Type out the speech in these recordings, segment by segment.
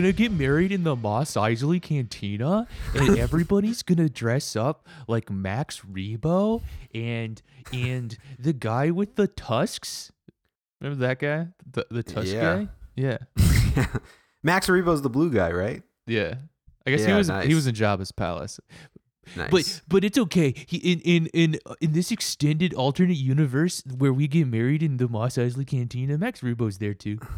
gonna get married in the Mos Eisley Cantina, and everybody's gonna dress up like Max Rebo and and the guy with the tusks. Remember that guy, the the tusk Yeah. guy? Yeah, Max Rebo's the blue guy, right? yeah. I guess he Yeah, was he was in Jabba's palace. Nice. But but it's okay. He in in in in this extended alternate universe where we get married in the Mos Eisley Cantina, Max Rebo's there too.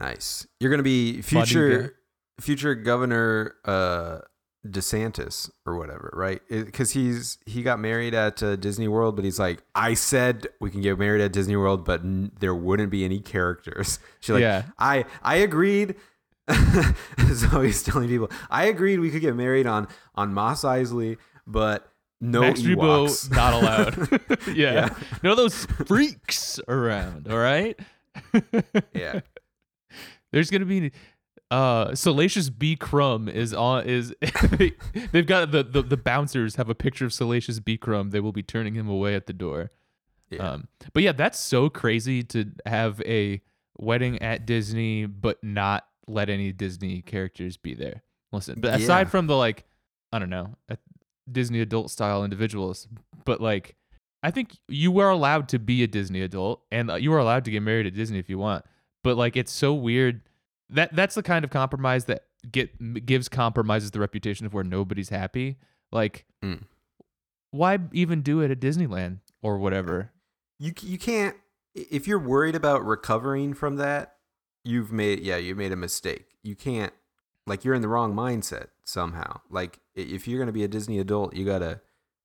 nice. You're gonna be future future governor uh DeSantis or whatever, right? Because he's he got married at uh, Disney World, but he's like, I said we can get married at Disney World, but n- there wouldn't be any characters. She's like, Yeah. I I agreed. so he's telling people, I agreed we could get married on on Mos Eisley, but no Max. Rebo not allowed. yeah. Yeah. No those freaks around, all right? yeah, There's gonna be uh Salacious B Crumb is on is they've got the, the the bouncers have a picture of Salacious B Crumb. They will be turning him away at the door. yeah. Um but yeah, that's so crazy to have a wedding at Disney but not let any Disney characters be there. Listen, but aside Yeah. from the like I don't know, Disney adult style individuals, but like I think you were allowed to be a Disney adult and uh, you are allowed to get married at Disney if you want. But like it's so weird that that's the kind of compromise that get gives compromises the reputation of where nobody's happy. Like Mm. why even do it at Disneyland or whatever? you you can't if you're worried about recovering from that you've made yeah you made a mistake you can't like you're in the wrong mindset somehow like if you're going to be a disney adult you got to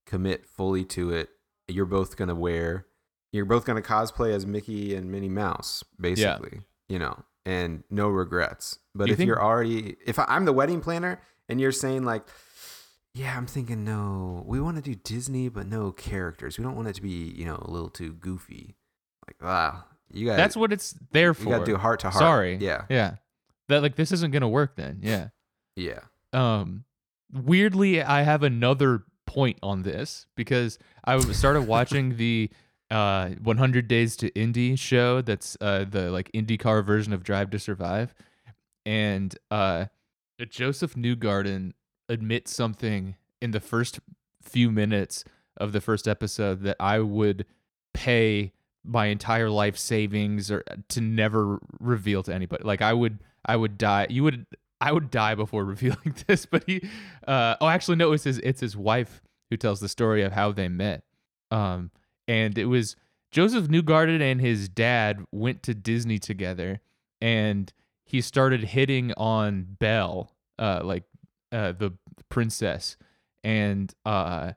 commit fully to it you're both going to wear you're both going to cosplay as mickey and minnie mouse basically you know and no regrets but You if think- you're already if I, i'm the wedding planner and you're saying like yeah, I'm thinking no. We want to do Disney, but no characters. We don't want it to be, you know, a little too goofy. Like, wow, you got That's what it's there for. you got to do heart to heart. Sorry. Yeah, Yeah. That like this isn't gonna work then. Yeah. yeah. Um weirdly I have another point on this because I started watching the uh 100 Days to Indy show that's uh the like IndyCar version of Drive to Survive and uh Josef Newgarden admits something in the first few minutes of the first episode that I would pay my entire life savings or to never reveal to anybody. Like I would I would die. You would I would die before revealing this, but he uh oh actually no, it's his it's his wife who tells the story of how they met. Um and it was Josef Newgarden and his dad went to Disney together and he started hitting on Belle, uh like uh the princess and uh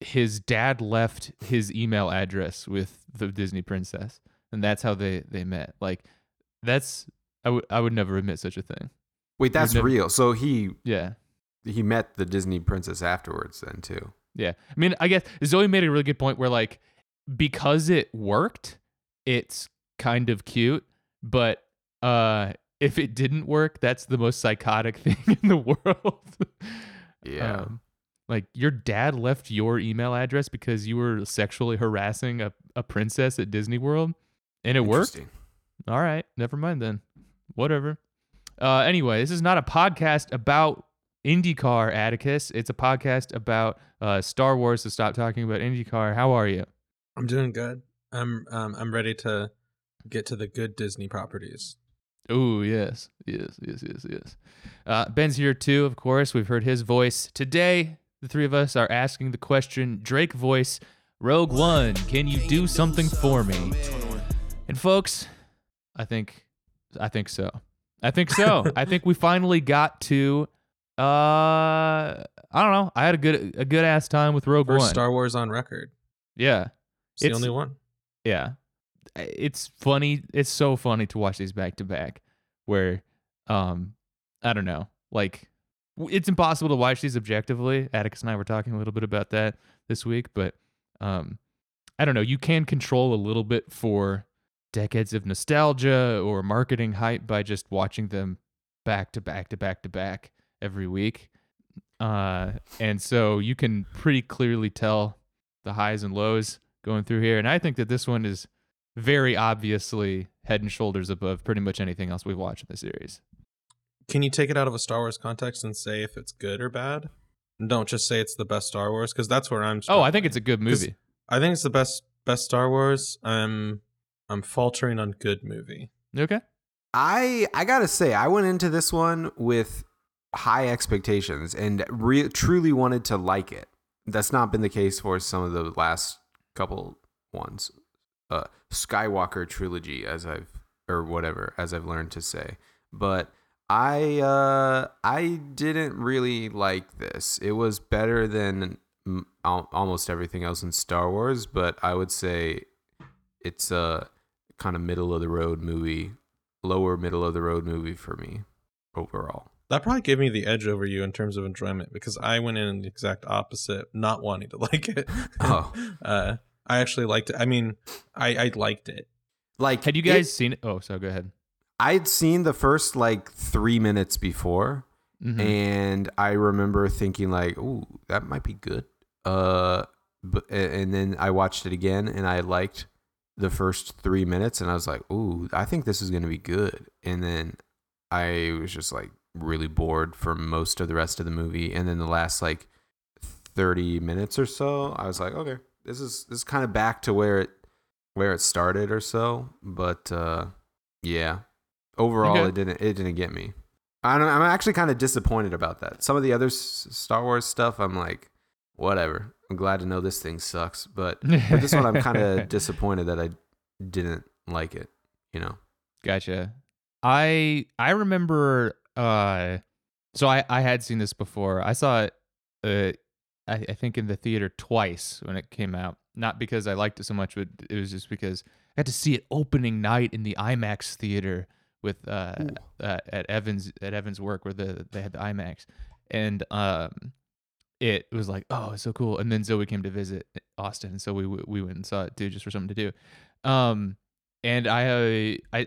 his dad left his email address with the Disney princess and that's how they they met. Like that's I would I would never admit such a thing. Wait, that's never- real. So he Yeah. he met the Disney princess afterwards, then too. Yeah. I mean, I guess Zoe made a really good point where like because it worked, it's kind of cute, but uh if it didn't work, that's the most psychotic thing in the world. Yeah. Um, like your dad left your email address because you were sexually harassing a, a princess at Disney World and it worked. All right, never mind then. Whatever. Uh, anyway, this is not a podcast about IndyCar, Atticus. It's a podcast about uh, Star Wars. So stop talking about IndyCar. How are you? I'm doing good. I'm um I'm ready to get to the good Disney properties. Oh yes, yes, yes, yes, yes. Uh, Ben's here too. Of course, we've heard his voice today. The three of us are asking the question: Drake voice, Rogue One, can you do something for me? And folks, I think, I think so. I think so. I think we finally got to. Uh, I don't know. I had a good, a good ass time with Rogue First One. Star Wars on record. yeah, It's the only one. yeah. It's funny it's so funny to watch these back to back where um i don't know like it's impossible to watch these objectively. Atticus and i were talking a little bit about that this week but um i don't know you can control a little bit for decades of nostalgia or marketing hype by just watching them back to back to back to back every week. Uh and so you can pretty clearly tell the highs and lows going through here. And I think that this one is very obviously head and shoulders above pretty much anything else we've watched in the series. can you take it out of a Star Wars context and say if it's good or bad? And don't just say it's the best Star Wars because that's where I'm. Oh, I think it's a good movie. I think it's the best best Star Wars. I'm I'm faltering on good movie. Okay. I I gotta say, I went into this one with high expectations and re- truly wanted to like it. That's not been the case for some of the last couple ones. Uh, Skywalker trilogy, as I've or whatever, as I've learned to say. But I uh, I didn't really like this. It was better than almost everything else in Star Wars, but I would say it's a kind of middle of the road movie lower middle of the road movie for me overall. That probably gave me the edge over you in terms of enjoyment because I went in the exact opposite, not wanting to like it. Oh. uh, I actually liked it. I mean, I I liked it. Like Had you it- guys seen it? Oh, so go ahead. I'd seen the first like 3 minutes before Mhm. and I remember thinking like, "Ooh, that might be good." Uh but and then I watched it again and I liked the first 3 minutes and I was like, "Ooh, I think this is going to be good." And then I was just like really bored for most of the rest of the movie and then the last like 30 minutes or so, I was like, "Okay, this is this is kind of back to where it where it started or so." But uh yeah. Overall, Okay. it didn't it didn't get me. I don't, I'm actually kind of disappointed about that. Some of the other s- Star Wars stuff, I'm like, whatever. I'm glad to know this thing sucks, but but this one, I'm kind of disappointed that I didn't like it. You know? Gotcha. I I remember uh so I I had seen this before. I saw it uh I, I think in the theater twice when it came out. Not because I liked it so much, but it was just because I had to see it opening night in the IMAX theater with uh, uh at Evans at Evans work where the they had the IMAX. And um it was like, oh, it's so cool. And then Zoe came to visit Austin, so we we went and saw it too, just for something to do. Um, and I I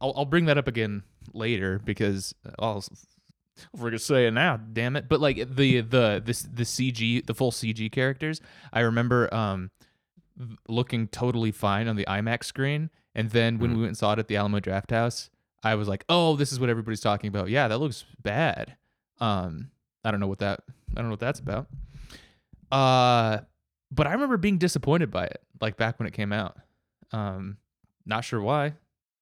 I'll, I'll bring that up again later because I'll we're gonna say it now. Damn it! But like the the this the CG the full CG characters, I remember um looking totally fine on the IMAX screen, and then when Mhm. we went and saw it at the Alamo Drafthouse, I was like, oh, this is what everybody's talking about. Yeah, that looks bad. Um, I don't know what that I don't know what that's about. Uh, but I remember being disappointed by it, like back when it came out. Um, not sure why.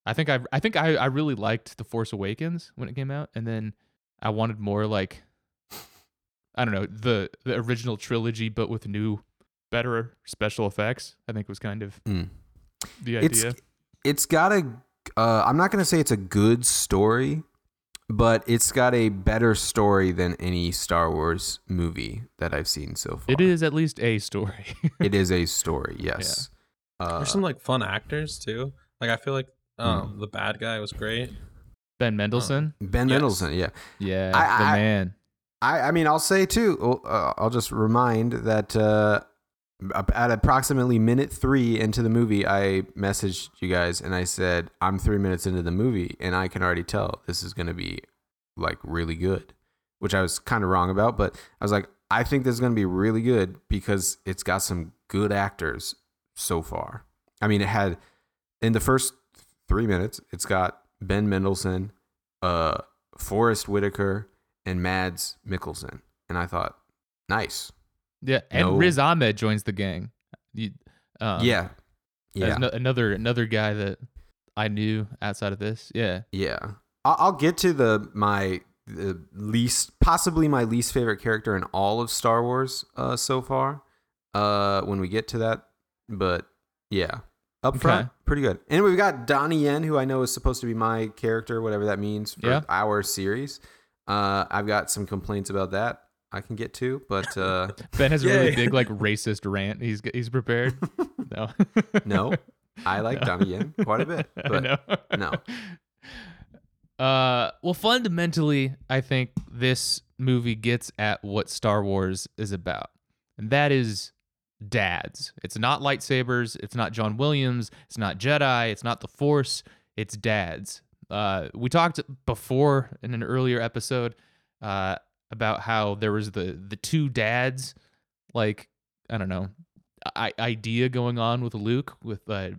I think I I think I I really liked The Force Awakens when it came out, and then I wanted more like I don't know the the original trilogy, but with new, better special effects. I think was kind of Mm. the It's idea. it's got a. Uh, I'm not gonna say it's a good story, but it's got a better story than any Star Wars movie that I've seen so far. It is at least a story. It is a story. Yes. Uh, There's some like fun actors too. Like I feel like um the bad guy was great. ben Mendelsohn, ben Yes. Mendelsohn. Yeah. yeah, I- the I- man. I, I mean, I'll say too. oh, Uh, I'll just remind that uh, at approximately minute three into the movie, I messaged you guys and I said, "I'm three minutes into the movie, and I can already tell this is going to be like really good," which I was kind of wrong about. But I was like, I think this is going to be really good because it's got some good actors so far. I mean, it had in the first three minutes, it's got Ben Mendelsohn, uh, Forest Whitaker, and Mads Mikkelsen, and I thought, nice, Yeah, and No. Riz Ahmed joins the gang. You, um, yeah, yeah, no- another another guy that I knew outside of this. Yeah, yeah. I'll, I'll get to the my the least, possibly my least favorite character in all of Star Wars uh, so far, uh, when we get to that. But yeah, up front, Okay. pretty good. And we've got Donnie Yen, who I know is supposed to be my character, whatever that means for Yeah. our series. Uh, I've got some complaints about that. I can get to, but uh, Ben has a really big like racist rant. He's he's prepared. No, No, I like No. Donnie Yen quite a bit, but no. Uh, well, fundamentally, I think this movie gets at what Star Wars is about, and that is dads. It's not lightsabers. It's not John Williams. It's not Jedi. It's not the Force. It's dads. Uh, we talked before in an earlier episode uh, about how there was the the two dads, like I don't know, I- idea going on with Luke with uh,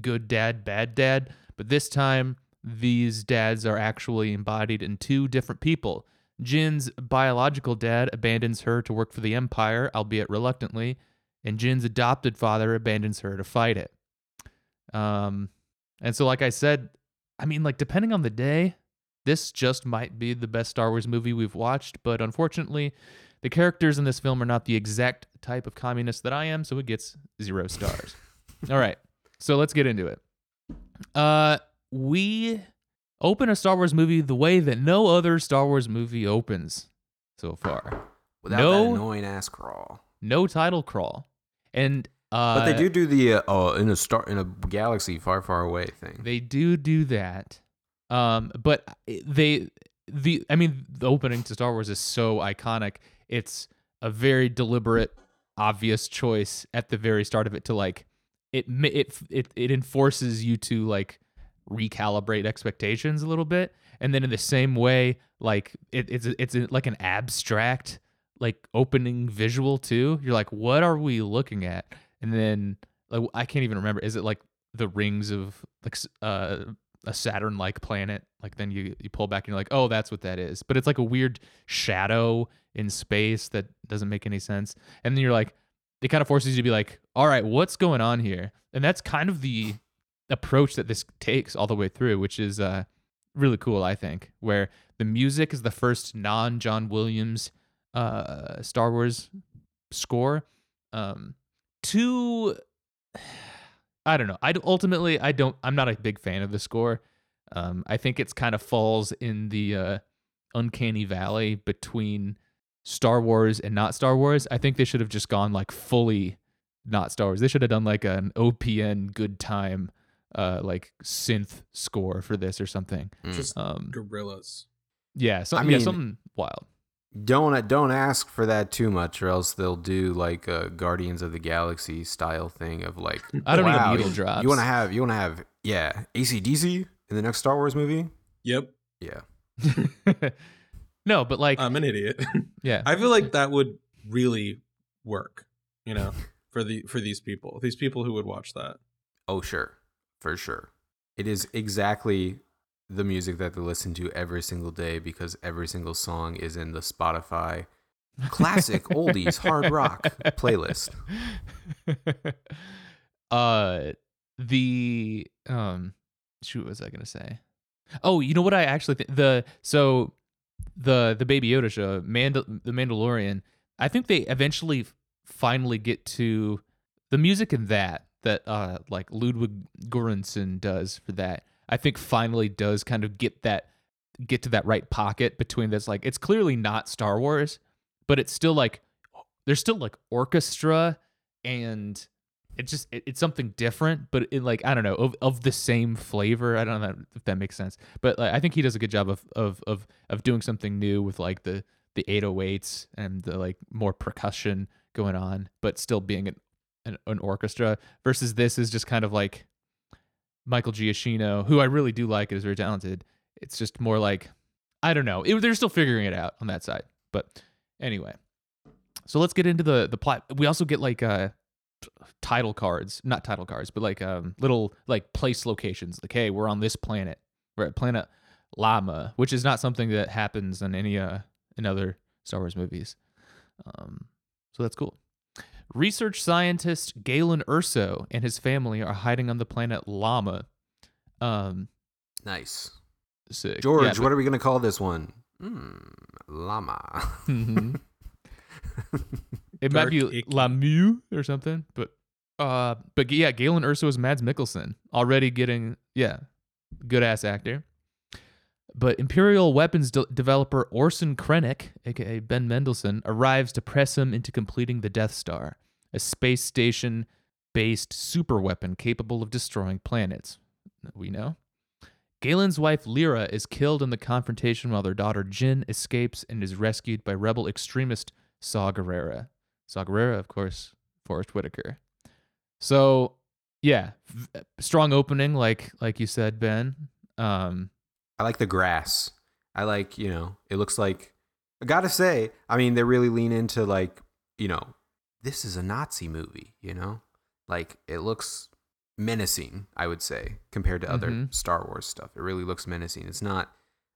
good dad, bad dad. But this time, these dads are actually embodied in two different people. Jyn's biological dad abandons her to work for the Empire, albeit reluctantly, and Jyn's adopted father abandons her to fight it. Um, and so, like I said, I mean, like depending on the day, this just might be the best Star Wars movie we've watched. But unfortunately, the characters in this film are not the exact type of communist that I am, so it gets zero stars. All right, so let's get into it. Uh, we open a Star Wars movie the way that no other Star Wars movie opens so far. Without No. that annoying ass crawl. No title crawl, and uh, But they do do the uh, oh in a star in a galaxy far far away thing. They do do that. Um, but they the I mean the opening to Star Wars is so iconic. It's a very deliberate, obvious choice at the very start of it to like it it it it enforces you to like recalibrate expectations a little bit, and then in the same way, like it, it's it's like an abstract like opening visual too. You're like, what are we looking at? And then like I can't even remember. Is it like the rings of like uh, a Saturn like planet? Like then you you pull back and you're like, oh, that's what that is. But it's like a weird shadow in space that doesn't make any sense. And then you're like, it kind of forces you to be like, all right, what's going on here? And that's kind of the approach that this takes all the way through, which is uh really cool, I think, where the music is the first non John Williams uh Star Wars score. Um to I don't know. I ultimately I don't I'm not a big fan of the score. Um I think it's kind of falls in the uh uncanny valley between Star Wars and not Star Wars. I think they should have just gone like fully not Star Wars. They should have done like an OPN good time uh like synth score for this or something. Mm. Just Um gorillas. yeah, some, I yeah, mean- something wild. Don't don't ask for that too much, or else they'll do like a Guardians of the Galaxy style thing of like. I don't wow, need needle you- drops. You want to have you want to have yeah ACDC in the next Star Wars movie? Yep, Yeah. no, but like I'm an idiot. yeah. I feel like that would really work, you know, for the for these people. These people who would watch that. Oh sure, for sure. It is exactly the music that they listen to every single day because every single song is in the Spotify classic oldies hard rock playlist. uh the um shoot what was I gonna say? Oh, you know what I actually think the so the the Baby Yoda show, Mandal- the Mandalorian, I think they eventually finally get to the music in that that uh like Ludwig Göransson does for that. I think finally does kind of get that get to that right pocket between this like it's clearly not Star Wars, but it's still like there's still like orchestra and it's just it, it's something different but it like i don't know of, of the same flavor. I don't know if that makes sense but like, i think he does a good job of of of of doing something new with like the the 808s and the like more percussion going on but still being an an, an orchestra versus this is just kind of like michael giacchino who i really do like is very talented it's just more like i don't know it, they're still figuring it out on that side but anyway so let's get into the the plot we also get like uh title cards, not title cards, but like um little like place locations. Like, hey, we're on this planet. We're at planet Llama, which is not something that happens in any uh in other Star Wars movies. Um, so that's cool. Research scientist Galen Erso and his family are hiding on the planet Llama. Um, Nice. sick. George, Yeah, but- what are we gonna call this one? Hmm, llama. Mhm. It might be icky. Lamu or something, but uh, but yeah, Galen Erso is Mads Mikkelsen already getting yeah, good ass actor. But Imperial weapons de- developer Orson Krennic, aka Ben Mendelsohn, arrives to press him into completing the Death Star, a space station based super weapon capable of destroying planets. We know. Galen's wife Lyra is killed in the confrontation while their daughter Jyn escapes and is rescued by rebel extremist Saw Gerrera. Saw Gerrera, of course, Forest Whitaker. So, yeah, strong opening, like like you said, Ben. Um, I like the grass. I like, you know, it looks like I gotta say, I mean, they really lean into like, you know, this is a Nazi movie, you know? Like it looks menacing. I would say compared to other Mhm. Star Wars stuff, it really looks menacing. It's not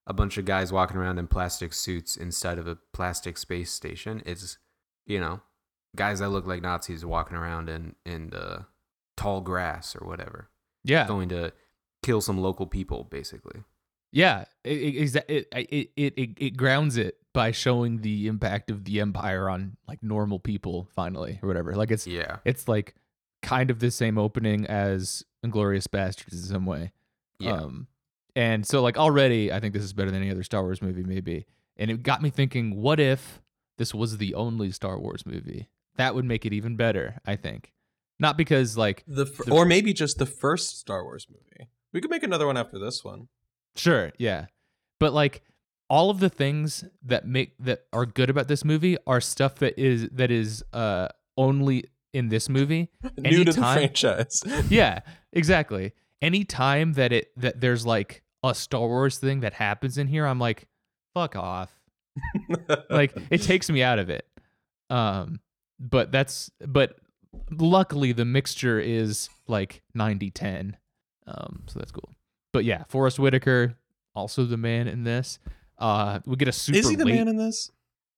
a bunch of guys walking around in plastic suits inside of a plastic space station. It's you know guys that look like Nazis walking around in in uh, tall grass or whatever, Yeah. going to kill some local people, basically. Yeah, it it, it it it grounds it by showing the impact of the empire on like normal people finally or whatever. Like it's Yeah, it's like kind of the same opening as Inglourious Basterds in some way. yeah, Um and so like already I think this is better than any other Star Wars movie maybe. And it got me thinking what if this was the only Star Wars movie? That would make it even better, I think. Not because like The, fir- The- or maybe just the first Star Wars movie. We could make another one after this one. Sure, yeah. But like all of the things that make that are good about this movie are stuff that is that is uh only in this movie. New to the franchise. Yeah, exactly. Anytime that it that there's like a Star Wars thing that happens in here, I'm like, fuck off. Like it takes me out of it. Um but that's but luckily the mixture is like 90-10. Um so that's cool. But yeah, Forest Whitaker also the man in this. Uh we get a super is he the late man in this?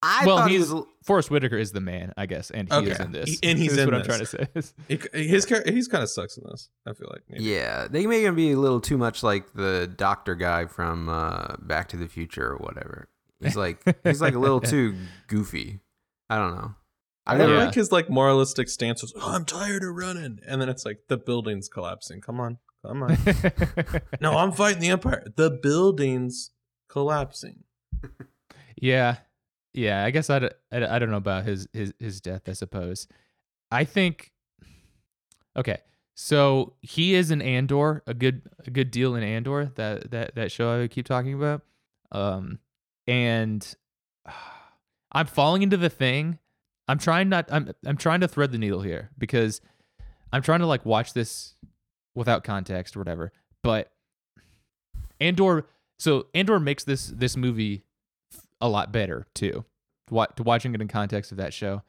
I well, thought he he's- was. Forest Whitaker is the man, I guess, and he is in this. He- and he's Is in what I'm trying to say. He- His char- he's kind of sucks in this. I feel like. Maybe. Yeah, they make him be a little too much like the doctor guy from uh, Back to the Future or whatever. He's like he's like a little too goofy. I don't know. I I never never. Yeah. like his like moralistic stance was, oh, I'm tired of running. And then it's like the building's collapsing. Come on. Come on. no, I'm fighting the Empire. The building's collapsing. Yeah, yeah. I guess I I don't know about his his his death. I suppose. I think. Okay, so he is in Andor, a good a good deal in Andor. That that that show I keep talking about. Um, and I'm falling into the thing. I'm trying not. I'm I'm trying to thread the needle here because I'm trying to like watch this without context or whatever. But Andor. So Andor makes this this movie a lot better too. What to watching it in context of that show.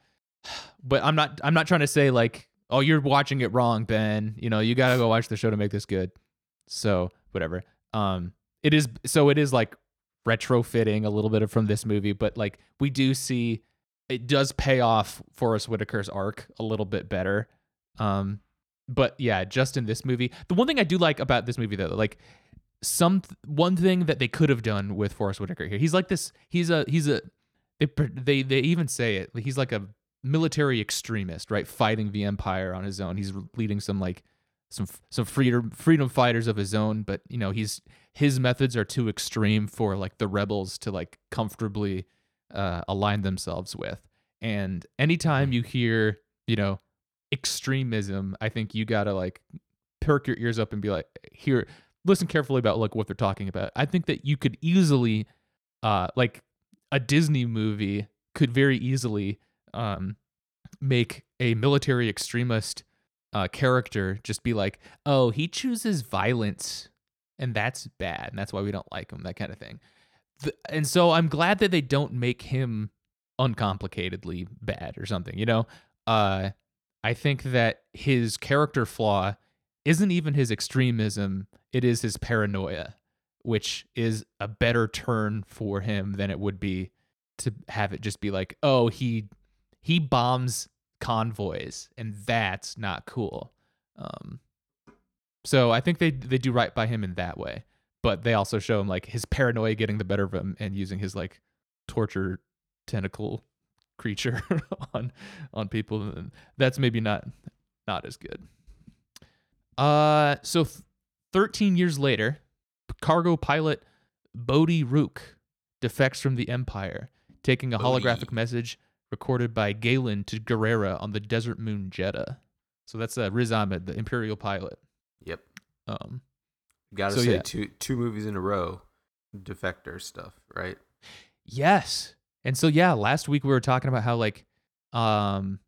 But I'm not I'm not trying to say like, oh, you're watching it wrong, Ben. You know, you gotta go watch the show to make this good. So whatever. Um it is so it is like retrofitting a little bit of from this movie, but like we do see it does pay off Forest Whitaker's arc a little bit better. Um but yeah, just in this movie. The one thing I do like about this movie though, like some one thing that they could have done with Forest Whitaker here. He's like this. He's a he's a they they they even say it. He's like a military extremist, right? Fighting the empire on his own. He's leading some like some some freedom freedom fighters of his own, but you know he's his methods are too extreme for like the rebels to like comfortably uh, align themselves with. And anytime you hear you know extremism, I think you gotta like perk your ears up and be like, here, listen carefully about like what they're talking about. I think that you could easily, uh, like a Disney movie could very easily um make a military extremist uh character just be like, oh, he chooses violence and that's bad and that's why we don't like him, that kind of thing. Th- and so I'm glad that they don't make him uncomplicatedly bad or something, you know? Uh I think that his character flaw isn't even his extremism, it is his paranoia, which is a better turn for him than it would be to have it just be like, "Oh, he he bombs convoys and that's not cool." Um so I think they they do right by him in that way. But they also show him like his paranoia getting the better of him and using his like torture tentacle creature on on people that's maybe not not as good. Uh so th- 13 years later, cargo pilot Bodhi Rook defects from the Empire, taking a Bodhi. holographic message recorded by Galen to Gerrera on the desert moon Jedha. So that's uh, Riz Ahmed, the Imperial pilot. Yep. Um, Got to So, say yeah. two two movies in a row, defector stuff, right? Yes. And so yeah, last week we were talking about how like um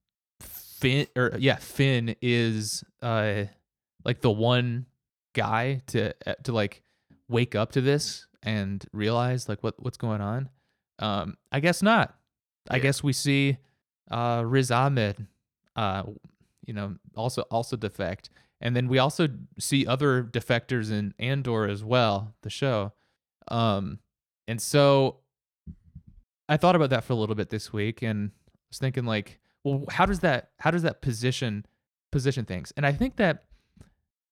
Finn or yeah, Finn is uh like the one guy to uh, to like wake up to this and realize like what what's going on. Um I guess not. I guess we see uh Riz Ahmed uh you know also also defect and then we also see other defectors in Andor as well, the show. Um, and so I thought about that for a little bit this week, and was thinking like, well, how does that how does that position position things? And I think that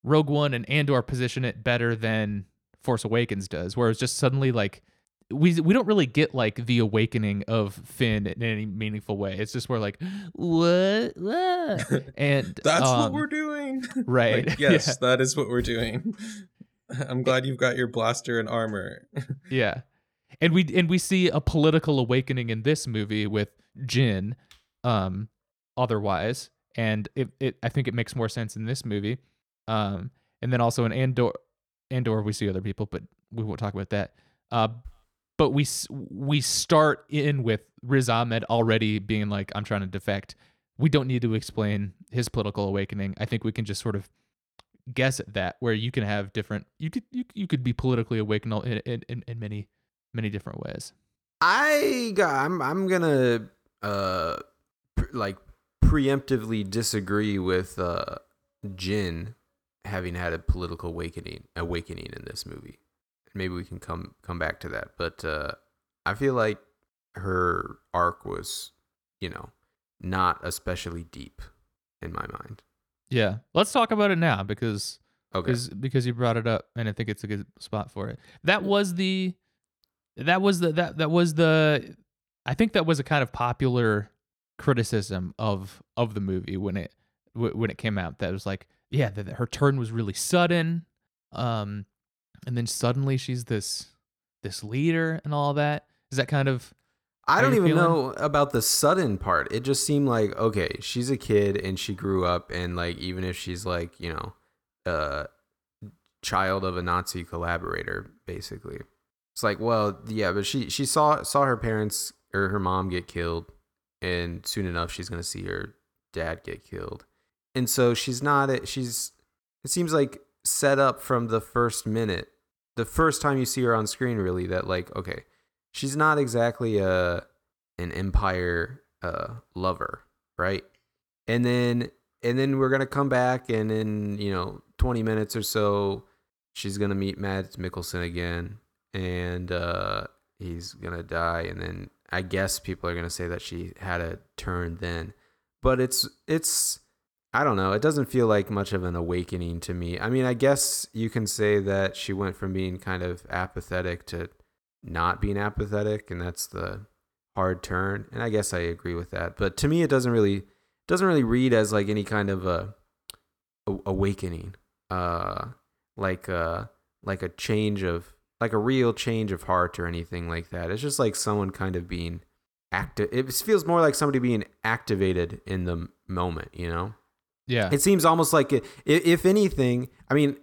Rogue One and Andor position it better than Force Awakens does, where it's just suddenly like we we don't really get like the awakening of Finn in any meaningful way. It's just we're like, what, what? and That's um, what we're doing. right. Like, yes, that is what we're doing. I'm glad you've got your blaster and armor. Yeah. And we and we see a political awakening in this movie with Jyn, um, otherwise. And it, it I think it makes more sense in this movie. Um, and then also in Andor Andor we see other people, but we won't talk about that. Uh but we we start in with Riz Ahmed already being like, I'm trying to defect. We don't need to explain his political awakening. I think we can just sort of guess at that, where you can have different. You could you, you could be politically awakened in, in, in, in many many different ways. I got, I'm I'm gonna uh pre- like preemptively disagree with uh Jyn having had a political awakening awakening in this movie. Maybe we can come come back to that, but uh I feel like her arc was, you know, not especially deep in my mind. Yeah, let's talk about it now because Okay. because because you brought it up, and I think it's a good spot for it. That was the that was the that that was the I think that was a kind of popular criticism of of the movie when it wh- when it came out. That was like, yeah, that her turn was really sudden, um, and then suddenly she's this this leader and all that. Is that kind of I don't even feeling? know about the sudden part. It just seemed like okay, she's a kid and she grew up and like even if she's like, you know, a child of a Nazi collaborator basically. It's like, well, yeah, but she she saw saw her parents or her mom get killed and soon enough she's to see her dad get killed. And so she's not she's it seems like set up from the first minute. The first time you see her on screen really that like, okay, she's not exactly a an empire uh lover right and then and then we're gonna come back and in you know 20 minutes or so she's gonna meet matt mickelson again and uh he's gonna die and then i guess people are gonna say that she had a turn then. But it's it's i don't know it doesn't feel like much of an awakening to me. I mean i guess you can say that she went from being kind of apathetic to not being apathetic and that's the hard turn and i guess i agree with that. But to me it doesn't really doesn't really read as like any kind of a, a awakening uh like uh like a change of like a real change of heart or anything like that. It's just like someone kind of being active it feels more like somebody being activated in the moment you know? Yeah. It seems almost like it, if anything i mean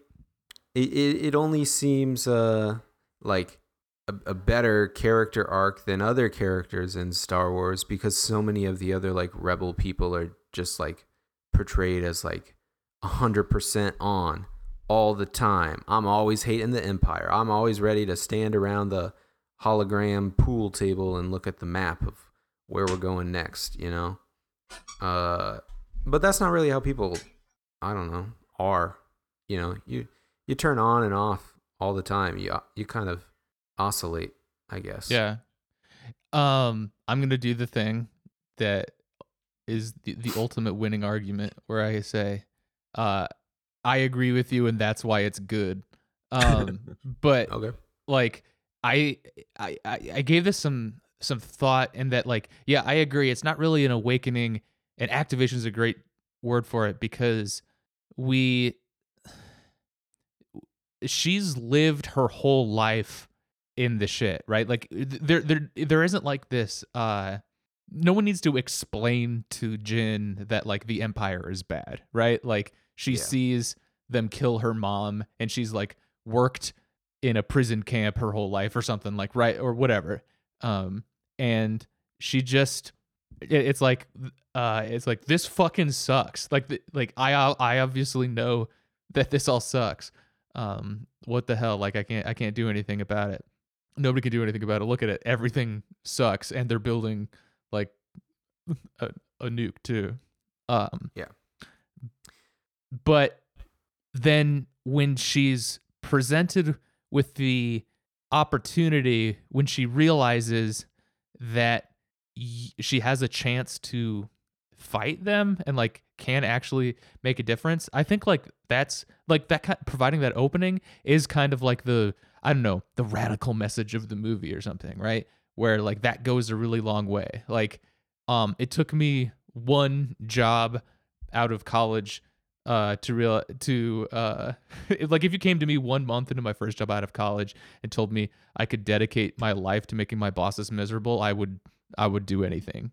it, it, only seems uh like a, a better character arc than other characters in star wars because so many of the other like rebel people are just like portrayed as like 100% on all the time. I'm always hating the empire. I'm always ready to stand around the hologram pool table and look at the map of where we're going next you know? Uh but that's not really how people i don't know are you know? You you turn on and off all the time. You you kind of oscillate i guess. Yeah. Um, I'm gonna do the thing that is the, the ultimate winning argument where I say, uh, I agree with you and that's why it's good. Um, but okay. like I, I I I gave this some some thought and that like yeah I agree it's not really an awakening and activation is a great word for it because we she's lived her whole life in the shit right? Like there there there isn't like this uh no one needs to explain to Jyn that like the empire is bad right? Like she Yeah. sees them kill her mom and she's like worked in a prison camp her whole life or something like right or whatever. Um and she just it, it's like uh it's like this fucking sucks. Like the, like i i obviously know that this all sucks. Um what the hell? Like i can't i can't do anything about it. Nobody can do anything about it. Look at it. Everything sucks and they're building like a, a nuke too. Um Yeah. But then when she's presented with the opportunity when she realizes that she has a chance to fight them and like can actually make a difference i think like that's like that kind providing that opening is kind of like the i don't know the radical message of the movie or something right? Where like that goes a really long way. Like um it took me one job out of college uh to real to uh like if you came to me one month into my first job out of college and told me I could dedicate my life to making my bosses miserable, I would I would do anything.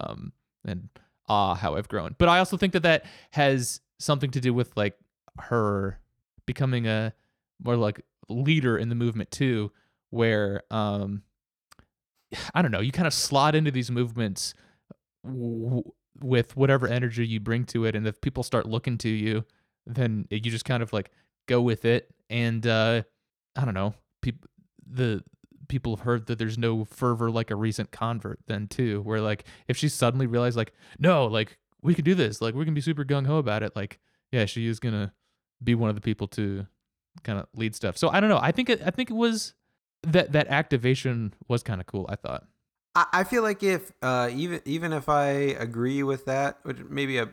Um and ah how I've grown. But I also think that that has something to do with like her becoming a more like leader in the movement too where um I don't know, you kind of slot into these movements w- with whatever energy you bring to it and if people start looking to you then you just kind of like go with it. And uh i don't know people the people have heard that there's no fervor like a recent convert then too where like if she suddenly realized like no like we can do this like we can be super gung-ho about it like yeah she is gonna be one of the people to kind of lead stuff. So i don't know i think it i think it was that that activation was kind of cool i thought I, I feel like if uh, even even if I agree with that, which maybe I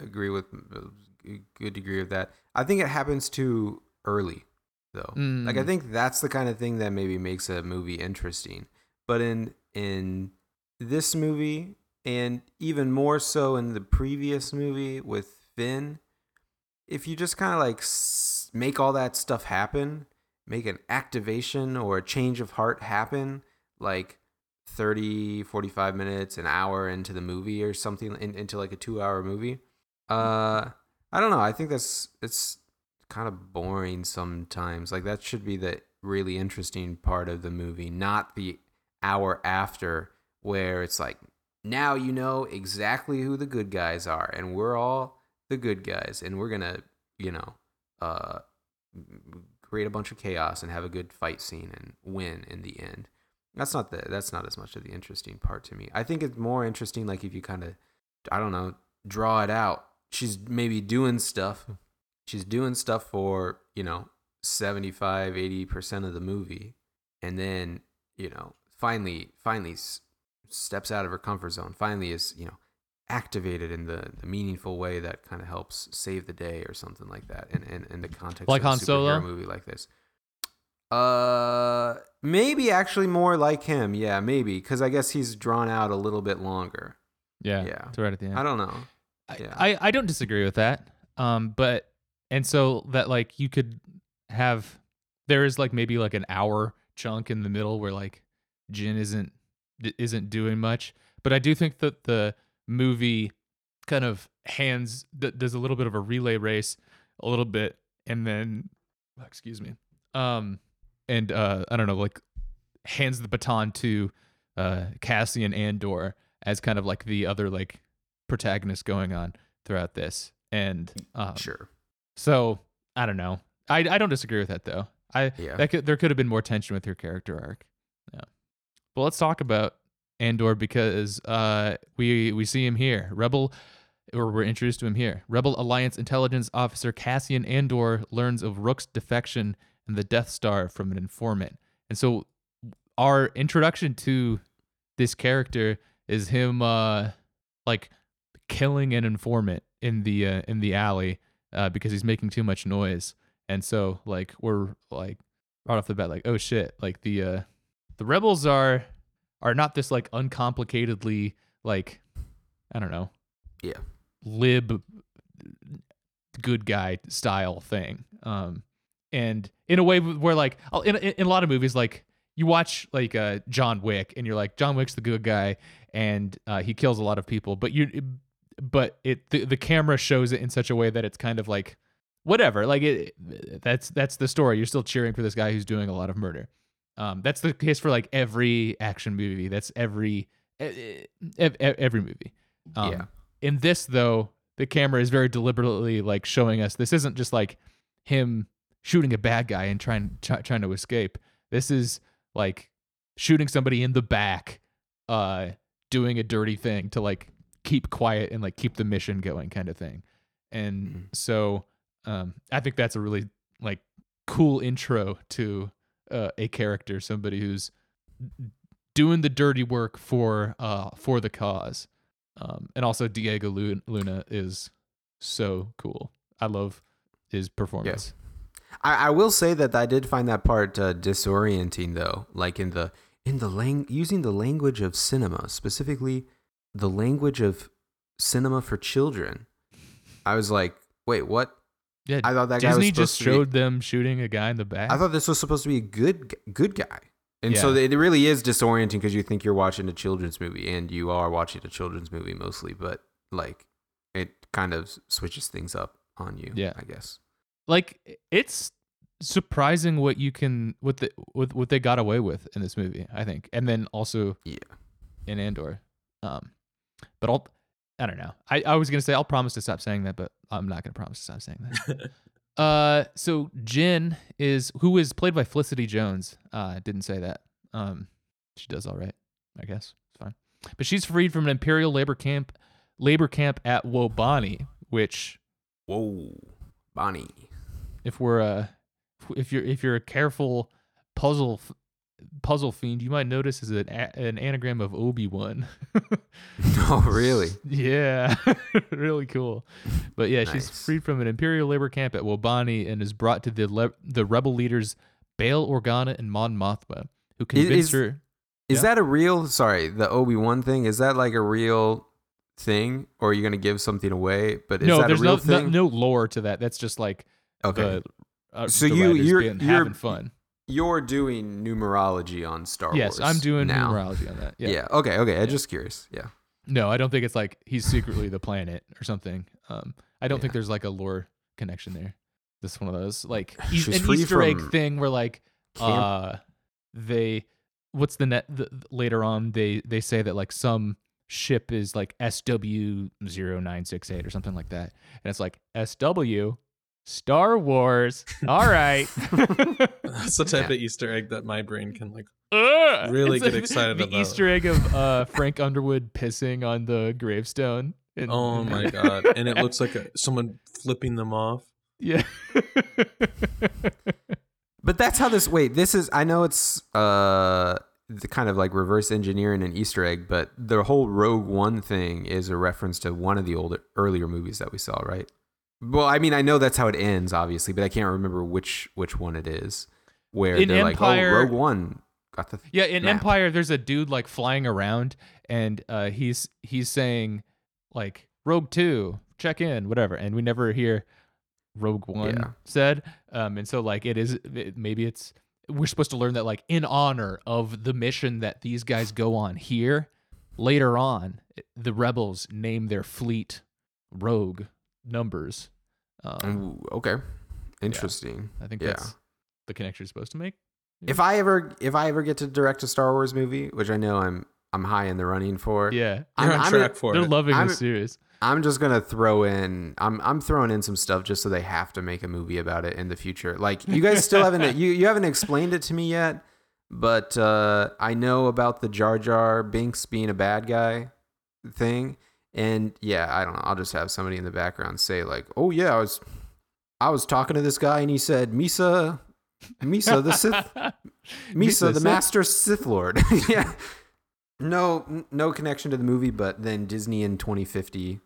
agree with a good degree of that, I think it happens too early though. Like I Mm. think that's the kind of thing that maybe makes a movie interesting. But in in this movie and even more so in the previous movie with Finn, if you just kind of like s- make all that stuff happen, make an activation or a change of heart happen like 30 45 minutes an hour into the movie or something in, into like a two hour movie. Uh i don't know. I think that's it's kind of boring sometimes. Like that should be the really interesting part of the movie not the hour after where it's like now you know exactly who the good guys are and we're all the good guys and we're gonna you know uh create a bunch of chaos and have a good fight scene and win in the end that's not the that's not as much of the interesting part to me. I think it's more interesting like if you kind of i don't know draw it out. She's maybe doing stuff hmm. she's doing stuff for you know 75 80% of the movie and then you know finally finally s- steps out of her comfort zone finally is you know activated in the, the meaningful way that kind of helps save the day or something like that in, in, in the context Like of a Han Solo? movie like this uh maybe actually more like him yeah maybe because i guess he's drawn out a little bit longer yeah Yeah. it's right at the end i don't know I, Yeah. I I don't disagree with that. Um, but and so that like you could have there is like maybe like an hour chunk in the middle where like Jyn isn't isn't doing much, but I do think that the movie kind of hands does a little bit of a relay race, a little bit, and then excuse me, um, and uh, I don't know, like hands the baton to uh Cassian Andor as kind of like the other like protagonist going on throughout this. And um, sure so I don't know. I I don't disagree with that though. I Yeah. that could there could have been more tension with her character arc. Yeah. Well, let's talk about Andor because uh we we see him here. Rebel or we're introduced to him here. Rebel Alliance intelligence officer Cassian Andor learns of Rook's defection and the Death Star from an informant. And so our introduction to this character is him uh like killing an informant in the uh, in the alley uh, because he's making too much noise. And so like we're like right off the bat like oh shit like the uh the rebels are are not this like uncomplicatedly like I don't know yeah lib good guy style thing. Um, and in a way where like in in a lot of movies like you watch like uh John Wick and you're like John Wick's the good guy and uh, he kills a lot of people, but you but it the, the camera shows it in such a way that it's kind of like whatever like it that's that's the story. You're still cheering for this guy who's doing a lot of murder. Um that's the case for like every action movie. That's every every movie. Um, Yeah. in this though the camera is very deliberately like showing us this isn't just like him shooting a bad guy and trying try, trying to escape this is like shooting somebody in the back uh doing a dirty thing to like keep quiet and like keep the mission going kind of thing and Mhm. so Um, I think that's a really like cool intro to uh, a character, somebody who's doing the dirty work for uh for the cause. Um, and also Diego Luna is so cool. I love his performance. I, I will say that I did find that part uh, disorienting, though. Like in the in the lang- using the language of cinema, specifically the language of cinema for children. I was like, wait, what? Yeah, I thought that guy was Disney just to be- showed them shooting a guy in the back. I thought this was supposed to be a good good guy. And so it really is disorienting because you think you're watching a children's movie and you are watching a children's movie mostly, but like it kind of switches things up on you, Yeah. I guess. Like it's surprising what you can what the what, what they got away with in this movie i think and then also Yeah. in andor. Um but i'll i don't know. I, I was gonna say i'll promise to stop saying that but i'm not gonna promise to stop saying that. Uh so Jyn is who is played by felicity jones. Uh didn't say that. Um she does all right i guess. It's fine. But she's freed from an imperial labor camp labor camp at wobani which Whoa, Bonnie. If we're uh if you're if you're a careful puzzle puzzle fiend you might notice is an a- an anagram of obi-wan Oh, really? yeah really cool but yeah she's freed from an imperial labor camp at wobani and is brought to the le- the rebel leaders bail organa and mon mothma who convince is- her Is Yeah. that a real? Sorry, the Obi Wan thing. Is that like a real thing, or are you gonna give something away? But is no that there's a real no, no no lore to that that's just like okay, uh, So you you're you're- having fun you're doing numerology on Star yes Wars. i'm doing now. numerology on that Yeah. yeah. Okay. Okay. I'm Yeah. just curious. Yeah. No, I don't think it's like he's secretly the planet or something. Um, I don't think there's like a lore connection there. This is one of those like e- an Easter egg thing where like camp- uh they what's the net the, later on they they say that like some ship is like SW0968 or something like that. And it's like SW Star Wars. All right. That's the type Yeah. of Easter egg that my brain can like. Ugh! Really get like excited the about. The Easter egg of uh, Frank Underwood pissing on the gravestone. And- Oh my god! And it looks like a, someone flipping them off. yeah. But that's how this. Wait, this is. I know it's uh the kind of like reverse engineering an Easter egg, but the whole Rogue One thing is a reference to one of the older earlier movies that we saw, right? Well, I mean, I know that's how it ends, obviously, but I can't remember which which one it is. Where In they're Empire- like, "Oh, Rogue One got the yeah, in map." Empire, there's a dude like flying around, and uh, he's he's saying like Rogue Two, check in, whatever, and we never hear Rogue One Yeah. said. Um, and so like it is it, maybe it's we're supposed to learn that like in honor of the mission that these guys go on here. Later on, the rebels name their fleet Rogue numbers. Um, Ooh, okay, interesting. I think yeah. that's the connection you're supposed to make. If I ever if I ever get to direct a Star Wars movie, which I know I'm I'm high in the running for, Yeah, I'm, on I'm track for they're it. loving I'm- this series. I'm just gonna throw in. I'm I'm throwing in some stuff just so they have to make a movie about it in the future. Like you guys still haven't you you haven't explained it to me yet, but uh, I know about the Jar Jar Binks being a bad guy thing, and yeah, I don't know. I'll just have somebody in the background say like, "Oh yeah, I was I was talking to this guy and he said Misa, Misa the Sith, Misa the Sith. Master Sith Lord." yeah. No, n- no connection to the movie, but then Disney in 2050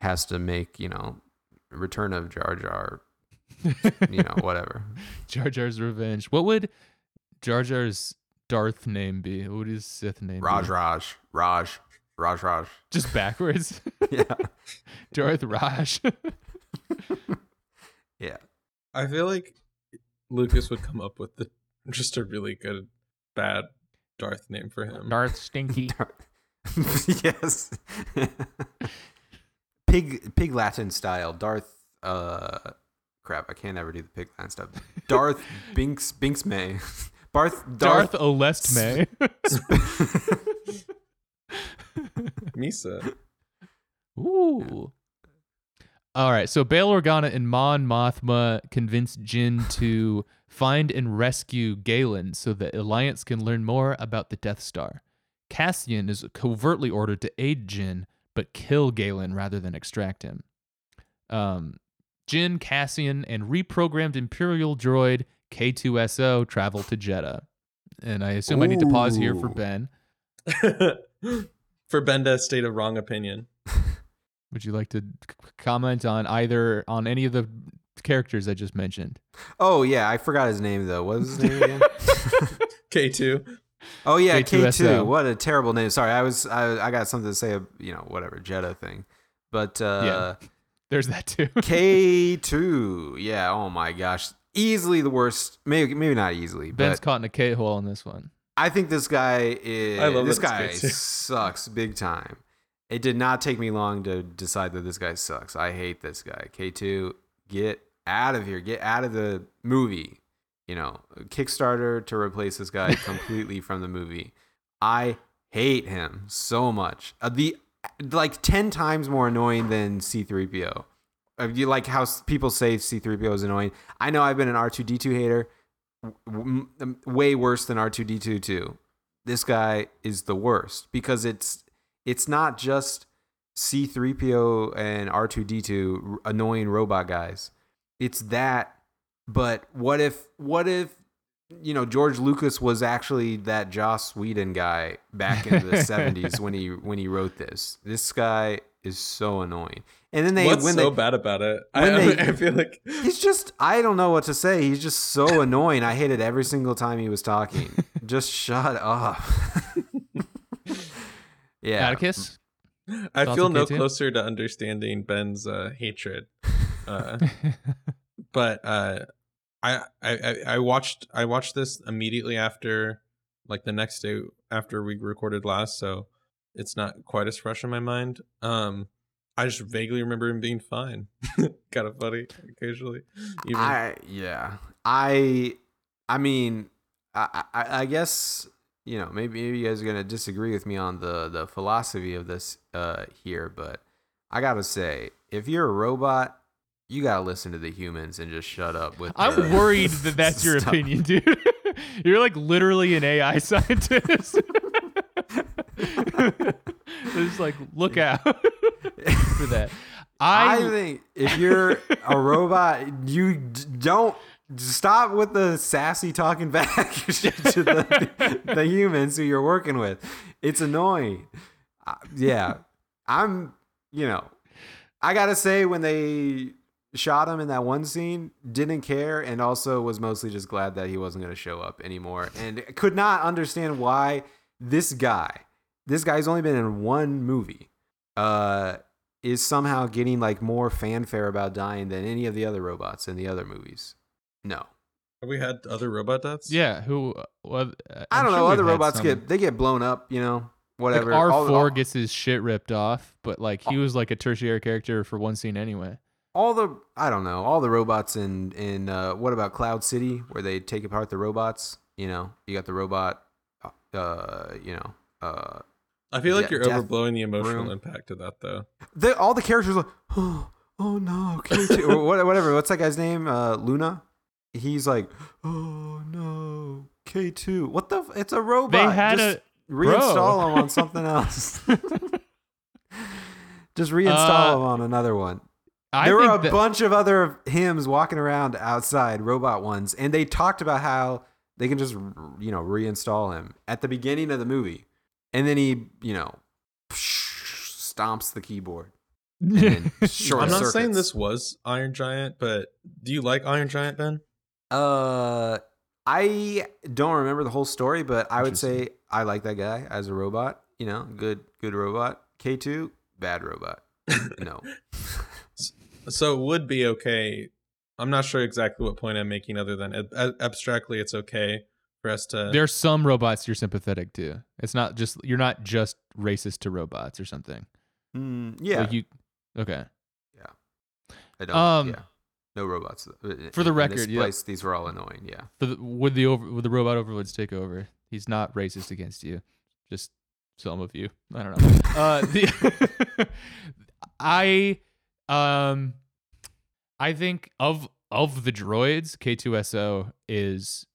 has to make you know Return of Jar Jar, you know whatever. Jar Jar's revenge. What would Jar Jar's Darth name be? What would his Sith name Raj be? Raj Raj Raj Raj. Just backwards. Yeah, Darth Raj. yeah. I feel like Lucas would come up with the, just a really good bad Darth name for him. Darth Stinky. yes. pig pig Latin style. Darth. Uh, crap. I can't ever do the pig Latin stuff. Darth Binks Binks May. Barth Darth Darth. Olest May. Misa. Ooh. All right, so Bail Organa and Mon Mothma convince Jyn to find and rescue Galen so the Alliance can learn more about the Death Star. Cassian is covertly ordered to aid Jyn, but kill Galen rather than extract him. Um, Jyn, Cassian, and reprogrammed Imperial droid K2SO travel to Jedha. And I assume I need to pause here for Ben. For Ben to state a wrong opinion. Would you like to c- comment on either on any of the characters I just mentioned? Oh yeah, I forgot his name though. What was his name again? K2. oh yeah, K K2SO. What a terrible name. Sorry, I was I, I got something to say. You know, whatever Jedha thing, but uh, yeah, There's that too. K two. Yeah. Oh my gosh, easily the worst. Maybe maybe not easily, Ben's but caught in a K hole on this one. I think this guy is. I love this guy it's K2. sucks big time. It did not take me long to decide that this guy sucks. I hate this guy. K two, get out of here. Get out of the movie. You know, Kickstarter to replace this guy completely from the movie. I hate him so much. Uh, the like ten times more annoying than C three PO. You like how people say C three PO is annoying. I know I've been an R two D two hater w- w- way worse than R2D2 too. This guy is the worst because it's it's not just C3PO and R2D2 annoying robot guys. It's that but what if what if you know George Lucas was actually that Joss Whedon guy back in the 70s when he when he wrote this. This guy is so annoying. And then they What's when so they bad about it? I, they- I feel like He's just I don't know what to say. He's just so annoying. I hated every single time he was talking. Just shut up. yeah. Atticus? I Thoughts feel no K2? closer to understanding Ben's uh, hatred. Uh, but uh, I, I I- I watched I watched this immediately after like the next day after we recorded last, so it's not quite as fresh in my mind. Um, I just vaguely remember him being fine, kind of funny occasionally. Even I yeah. I I mean I, I I guess you know maybe maybe you guys are gonna disagree with me on the the philosophy of this uh here, but I gotta say if you're a robot, you gotta listen to the humans and just shut up with. I'm the worried that that's your opinion, dude. You're like literally an AI scientist. It's like look out for that. I, I, think if you're a robot, you d- don't stop with the sassy talking back to the, the humans who you're working with. It's annoying. Uh, yeah, I'm. You know, I gotta say when they shot him in that one scene, didn't care, and also was mostly just glad that he wasn't gonna show up anymore, and could not understand why this guy, this guy's only been in one movie, uh, is somehow getting like more fanfare about dying than any of the other robots in the other movies. No, have we had other robot deaths? yeah, who? Well, I don't know. Other robots get they get blown up. You know, whatever. Like R All- four all- gets his shit ripped off, but like he was like a tertiary character for one scene anyway. all the I don't know all the robots in in uh, what about Cloud City where they take apart the robots. You know, you got the robot. Uh, you know, uh, I feel like Yeah, you're overblowing the emotional Room. impact of that, though. the, all the characters are oh oh no K2 whatever. What's that guy's name? Uh, Luna. He's like oh no K two. What the? F- it's a robot. They had Just a reinstall him on something else. Just reinstall Uh, him on another one. I there were a that- bunch of other hymns walking around outside, robot ones, and they talked about how they can just, you know, reinstall him at the beginning of the movie, and then he, you know, stomps the keyboard. And short I'm not saying this was Iron Giant, but do you like Iron Giant, Ben? Uh, I don't remember the whole story, but I would say I like that guy as a robot. You know, good, good robot. K two, bad robot. No. So it would be okay. I'm not sure exactly what point I'm making, other than ab- ab- abstractly, it's okay for us to. There's some robots you're sympathetic to. It's not just you're not just racist to robots or something. Mm, yeah. Like you, okay. Yeah. I don't. Um, yeah. No robots. Uh, for the in record, this yeah. place, these were all annoying. Yeah. For the, would the over would the robot overlords take over? He's not racist against you, just some of you. I don't know. uh, the I um I think of of the droids, K2SO is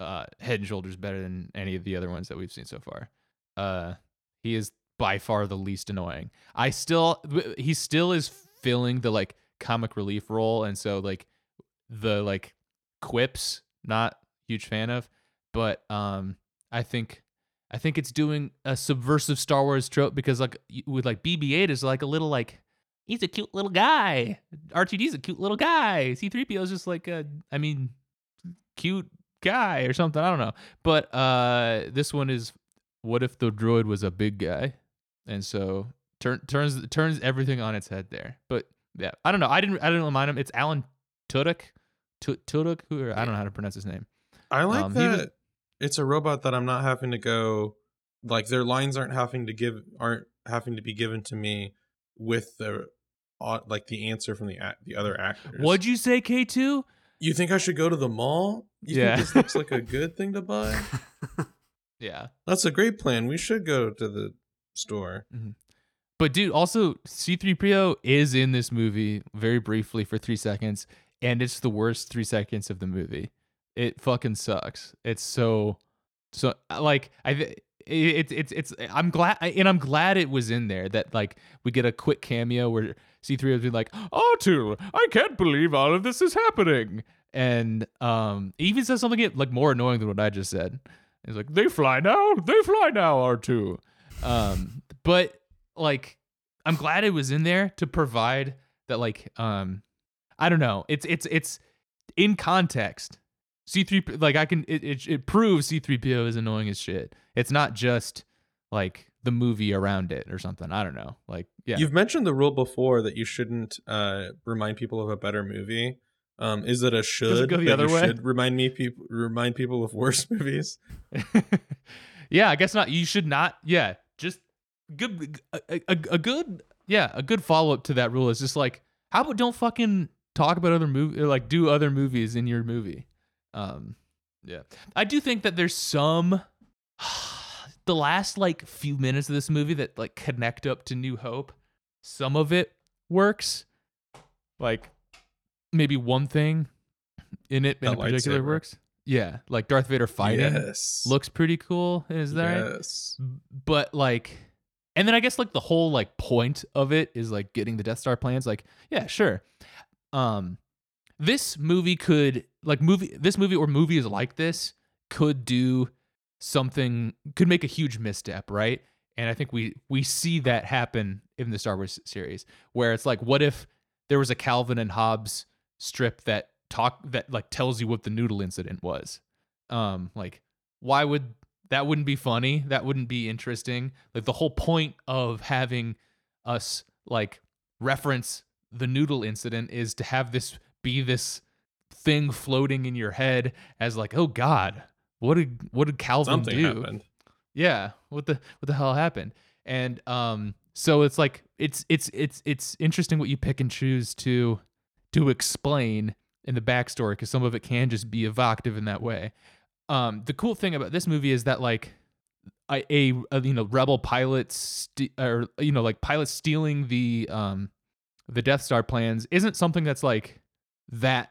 uh, head and shoulders better than any of the other ones that we've seen so far. Uh, he is by far the least annoying. I still he still is filling the like comic relief role, and so like the like quips, not huge fan of, but um, I think I think it's doing a subversive Star Wars trope because like with like BB-8 is like a little like he's a cute little guy. R2D's a cute little guy. C3PO is just like a I mean cute guy or something. I don't know. But uh this one is what if the droid was a big guy? And so turn, turns turns everything on its head there. But yeah, I don't know. I didn't I didn't mind him. It's Alan Tudyk. Tu- Tudyk who I don't know how to pronounce his name. I like Um, that was- it's a robot that I'm not having to go like their lines aren't having to give aren't having to be given to me with the like the answer from the the other actors. What'd you say, K2? You think I should go to the mall? You Yeah. think this looks like a good thing to buy? Yeah. That's a great plan. We should go to the store. Mm-hmm. But dude, also C3PO is in this movie very briefly for 3 seconds and it's the worst 3 seconds of the movie. It fucking sucks. It's so so uh, like I it- it's it's it's I'm glad and I'm glad it was in there that like we get a quick cameo where C3 would be like, "R2, I can't believe all of this is happening." And um he even says something like more annoying than what I just said. He's like, "They fly now. They fly now, R2." Um but like I'm glad it was in there to provide that like um I don't know. It's it's it's in context. C3 like I can it it, it proves C3PO is annoying as shit. It's not just like the movie around it or something. I don't know. Like yeah. You've mentioned the rule before that you shouldn't uh, remind people of a better movie. Um, is it a should go the other you way? should remind me people remind people of worse movies? yeah, I guess not. You should not. Yeah, just good a, a, a good yeah, a good follow up to that rule is just like how about don't fucking talk about other movie like do other movies in your movie. Um yeah. I do think that there's some the last like few minutes of this movie that like connect up to New Hope. Some of it works. Like maybe one thing in it in particular lightsaber. works. Yeah, like Darth Vader fighting Yes. looks pretty cool. Is that right? yes. But like, and then I guess like the whole like point of it is like getting the Death Star plans. Like, yeah, sure. Um, this movie could like movie this movie or movies like this could do something could make a huge misstep, right? And I think we we see that happen in the Star Wars series where it's like, what if there was a Calvin and Hobbes strip that talk that like tells you what the noodle incident was? Um, like why would that wouldn't be funny? That wouldn't be interesting. Like the whole point of having us like reference the noodle incident is to have this be this thing floating in your head as like, oh God, what did what did Calvin Something do? happened. yeah what the what the hell happened and um so it's like it's it's it's it's interesting what you pick and choose to to explain in the backstory because some of it can just be evocative in that way um the cool thing about this movie is that like a, a, a you know rebel pilots st- or you know like pilots stealing the um the death star plans isn't something that's like that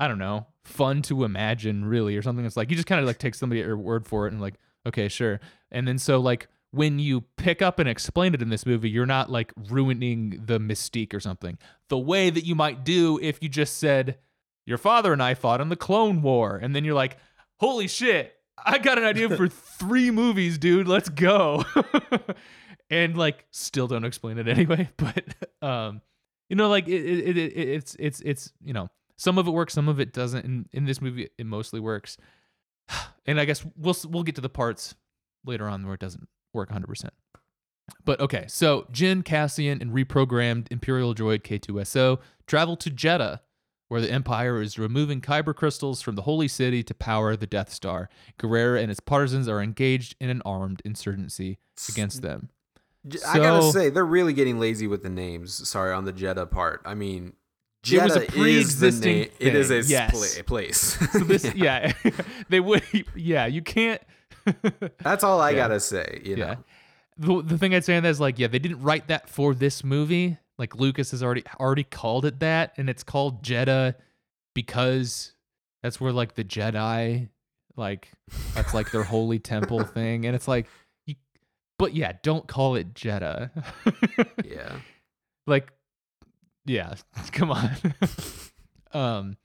i don't know fun to imagine really or something. It's like you just kind of like take somebody at your word for it and like okay sure. And then so like when you pick up and explain it in this movie you're not like ruining the mystique or something. The way that you might do if you just said your father and i fought in the clone war and then you're like holy shit i got an idea for three movies dude let's go. And like still don't explain it anyway but um you know like it, it, it, it it's it's it's you know some of it works some of it doesn't in, in this movie it mostly works and i guess we'll we'll get to the parts later on where it doesn't work 100% but okay so Jyn cassian and reprogrammed imperial droid k2so travel to Jedha where the empire is removing kyber crystals from the holy city to power the death star Gerrera and his partisans are engaged in an armed insurgency against them I gotta say, they're really getting lazy with the names. Sorry, on the Jedha part. I mean, It was a is the pre-existing name. It is a yes. spla- place. so this yeah they would yeah you can't That's all I Yeah. gotta say. You know, yeah the, the thing i'd say on that is like yeah they didn't write that for this movie like lucas has already already called it that and it's called Jedha because that's where like the jedi like that's like their holy temple thing and it's like you, but yeah don't call it Jedha yeah. like Yeah, come on. um,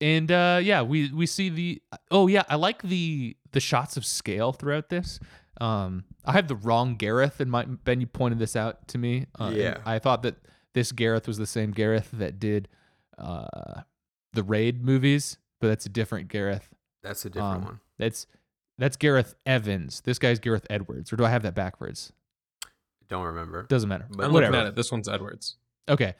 and uh, yeah, we we see the. Oh yeah, I like the the shots of scale throughout this. Um, I have the wrong Gareth, and my Ben, you pointed this out to me. Uh, Yeah. I thought that this Gareth was the same Gareth that did uh the Raid movies, but that's a different Gareth. That's a different Um, one. That's that's Gareth Evans. This guy's Gareth Edwards, or do I have that backwards? Don't remember. Doesn't matter. But I'm Whatever. looking at it. This one's Edwards. Okay.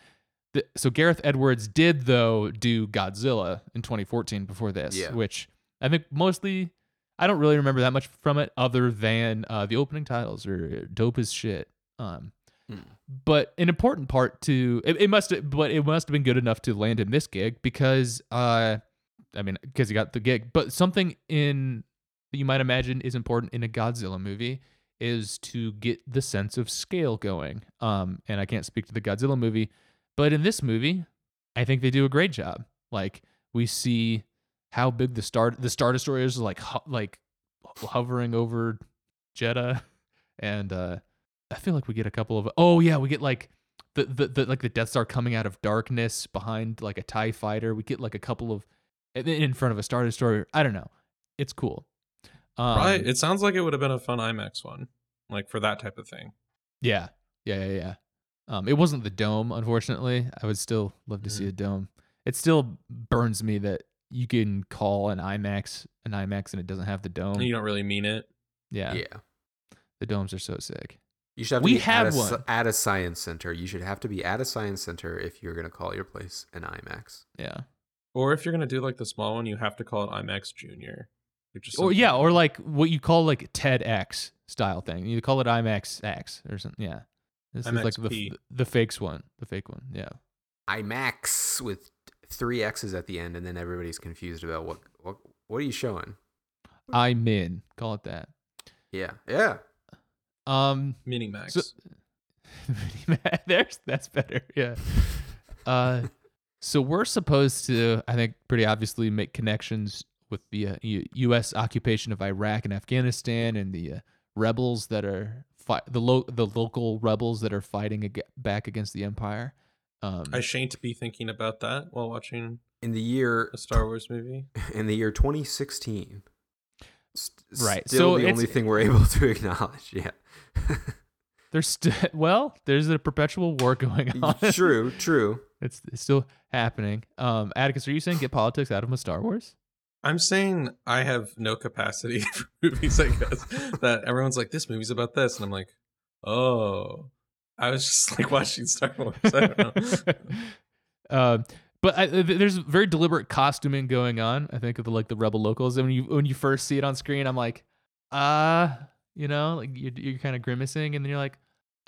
Th- So Gareth Edwards did though do Godzilla in 2014 before this, Yeah. which I think mostly I don't really remember that much from it other than uh, the opening titles are dope as shit. Um, Hmm. but an important part to it, it must but it must have been good enough to land in this gig because uh I mean because he got the gig. But something in that you might imagine is important in a Godzilla movie is to get the sense of scale going. Um, and I can't speak to the Godzilla movie, but in this movie, I think they do a great job. Like we see how big the star the star destroyer is like ho- like hovering over Jedha, and uh, I feel like we get a couple of oh yeah we get like the, the the like the Death Star coming out of darkness behind like a Tie fighter. We get like a couple of in- in front of a star destroyer. I don't know. It's cool. Um, Right. It sounds like it would have been a fun IMAX one, like for that type of thing. Yeah, yeah, yeah, yeah. Um, it wasn't the dome, unfortunately. I would still love to see Mhm. a dome. It still burns me that you can call an IMAX an IMAX and it doesn't have the dome. You don't really mean it. Yeah, Yeah. the domes are so sick. You should have to We be have at a, one. at a science center. You should have to be at a science center if you're going to call your place an IMAX. Yeah, Or if you're gonna do like the small one, you have to call it IMAX Junior. Like just or yeah, or like what you call like TEDx style thing. You call it IMAX X or something. Yeah, this is like the IMAX-P. the fakes one, the fake one. Yeah, IMAX with three X's at the end, and then everybody's confused about what what what are you showing? I'm in. Call it that. Yeah, yeah. Um, Mini Max. So, there's that's better. Yeah. Uh, so we're supposed to, I think, pretty obviously make connections with the uh, U- U.S. occupation of Iraq and Afghanistan and the uh, rebels that are fi- the lo- the local rebels that are fighting ag- back against the empire. Um, I shan't be thinking about that while watching In the year a Star Wars movie. in the year 2016. St- Right, Still so the only thing we're able to acknowledge. Yeah. there's still well, there's a perpetual war going on. true. True. it's, it's still happening. Um, Atticus, are you saying get politics out of my Star Wars? I'm saying I have no capacity for movies, I guess. that everyone's like, this movie's about this. And I'm like, oh. I was just like watching Star Wars. I don't know. um, but I, there's very deliberate costuming going on. I think of the like the rebel locals, and when you when you first see it on screen, I'm like, ah, you know, like you're, you're kind of grimacing, and then you're like,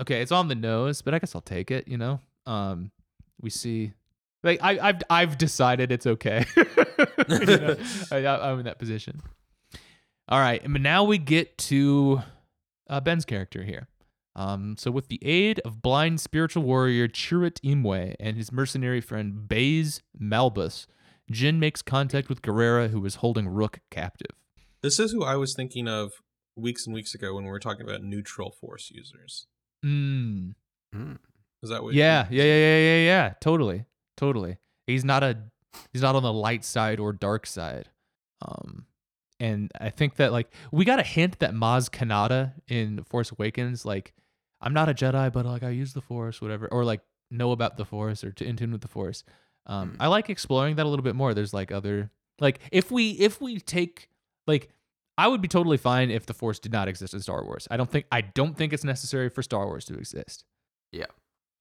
okay, it's on the nose, but I guess I'll take it. You know, um, we see, like I, I've I've decided it's okay. You know, I, I'm in that position. All right, and now we get to uh, Ben's character here. Um, so with the aid of blind spiritual warrior Chirrut Imwe and his mercenary friend Baze Malbus, Jyn makes contact with Gerrera, who is holding Rook captive. This is who I was thinking of weeks and weeks ago when we were talking about neutral force users. Mm. Mm. Is that what? Yeah, yeah, yeah, yeah, yeah, yeah. Totally, totally. He's not a he's not on the light side or dark side. Um, and I think that like we got a hint that Maz Kanata in Force Awakens, like I'm not a Jedi, but like I use the Force, whatever, or like know about the Force or to in tune with the Force. Um, Mm. I like exploring that a little bit more. There's like other like if we if we take like I would be totally fine if the Force did not exist in Star Wars. I don't think I don't think it's necessary for Star Wars to exist. Yeah.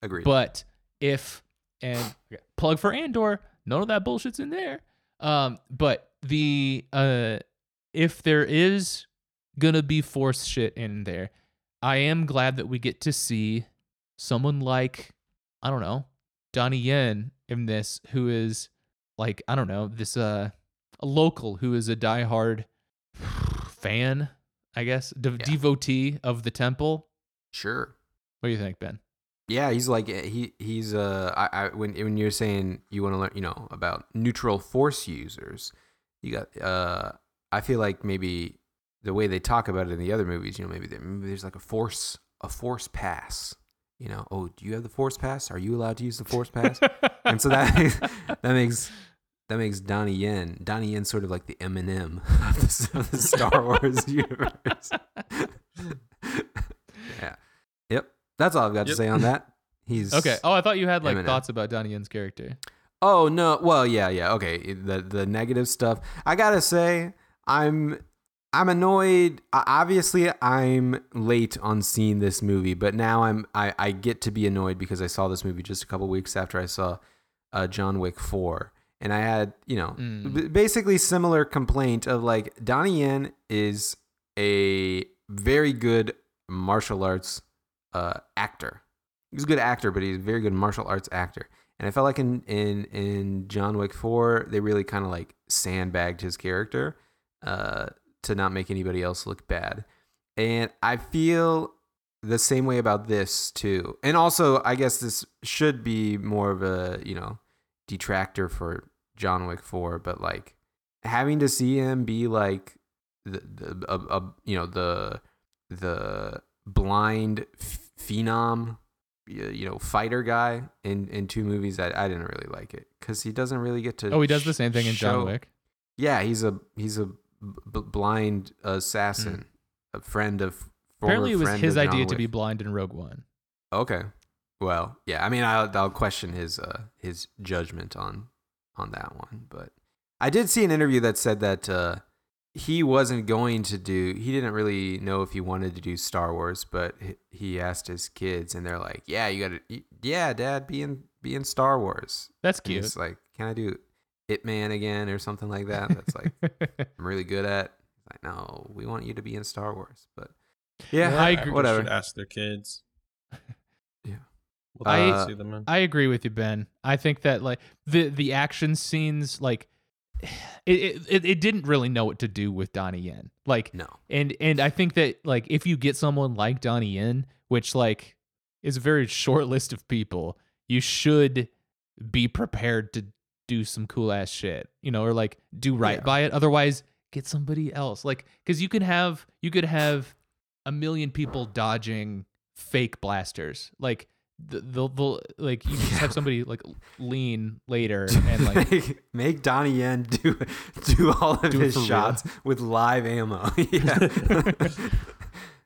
Agreed. But if and plug for Andor, none of that bullshit's in there. Um, but the uh, if there is gonna be force shit in there, I am glad that we get to see someone like I don't know Donnie Yen in this, who is like I don't know this uh a local who is a diehard fan, I guess, de- Yeah. devotee of the temple. sure. What do you think, Ben? Yeah, he's like he he's uh I, I when when you're saying you want to learn you know about neutral force users, you got uh I feel like maybe the way they talk about it in the other movies, you know, maybe, there, maybe there's like a force a force pass, you know, oh, do you have the Force Pass? Are you allowed to use the Force Pass? and so that makes, that makes that makes Donnie Yen Donnie Yen sort of like the Eminem of the, of the Star Wars universe. Yep. That's all I've got to say on that. He's Okay. Oh, I thought you had like Eminem. thoughts about Donnie Yen's character. Oh no. Well, yeah, yeah. Okay. The the negative stuff. I gotta say, I'm I'm annoyed. Obviously, I'm late on seeing this movie, but now I'm I, I get to be annoyed because I saw this movie just a couple weeks after I saw uh, John Wick Four, and I had you know Mm. b- basically similar complaint of like Donnie Yen is a very good martial arts uh, actor. He's a good actor, but he's a very good martial arts actor. And I felt like in in in John Wick Four, they really kind of like sandbagged his character uh, to not make anybody else look bad. And I feel the same way about this too. And also, I guess this should be more of a you know detractor for John Wick Four, but like having to see him be like the, the a, a, you know the the blind phenom you know fighter guy in in two movies I, I didn't really like it because he doesn't really get to Oh, he does the same thing in John Wick. yeah he's a he's a b- b- blind assassin a friend of. Apparently, it was his of John idea to be blind in Rogue One. okay well yeah i mean i'll, I'll question his uh his judgment on on that one but i did see an interview that said that uh he wasn't going to do he didn't really know if he wanted to do star wars but he- he asked his kids and they're like yeah you gotta yeah dad be in be in star wars That's and cute. he's like can i do it man again or something like that that's like i'm really good at like no we want you to be in star wars but yeah, I agree- whatever Should ask their kids. Yeah. We'll I- have to see them in. I agree with you, Ben. I think that like the the action scenes, like it it, it didn't really know what to do with Donnie Yen. Like no and and I think that like if you get someone like Donnie Yen, which like is a very short list of people, you should be prepared to do some cool ass shit, you know, or like do right Yeah. by it. Otherwise, get somebody else. Like because you can have you could have a million people dodging fake blasters, like. The, the, the like you just Yeah. have somebody like lean later and like make, make Donnie Yen do do all of Do his for real. shots with live ammo. yeah.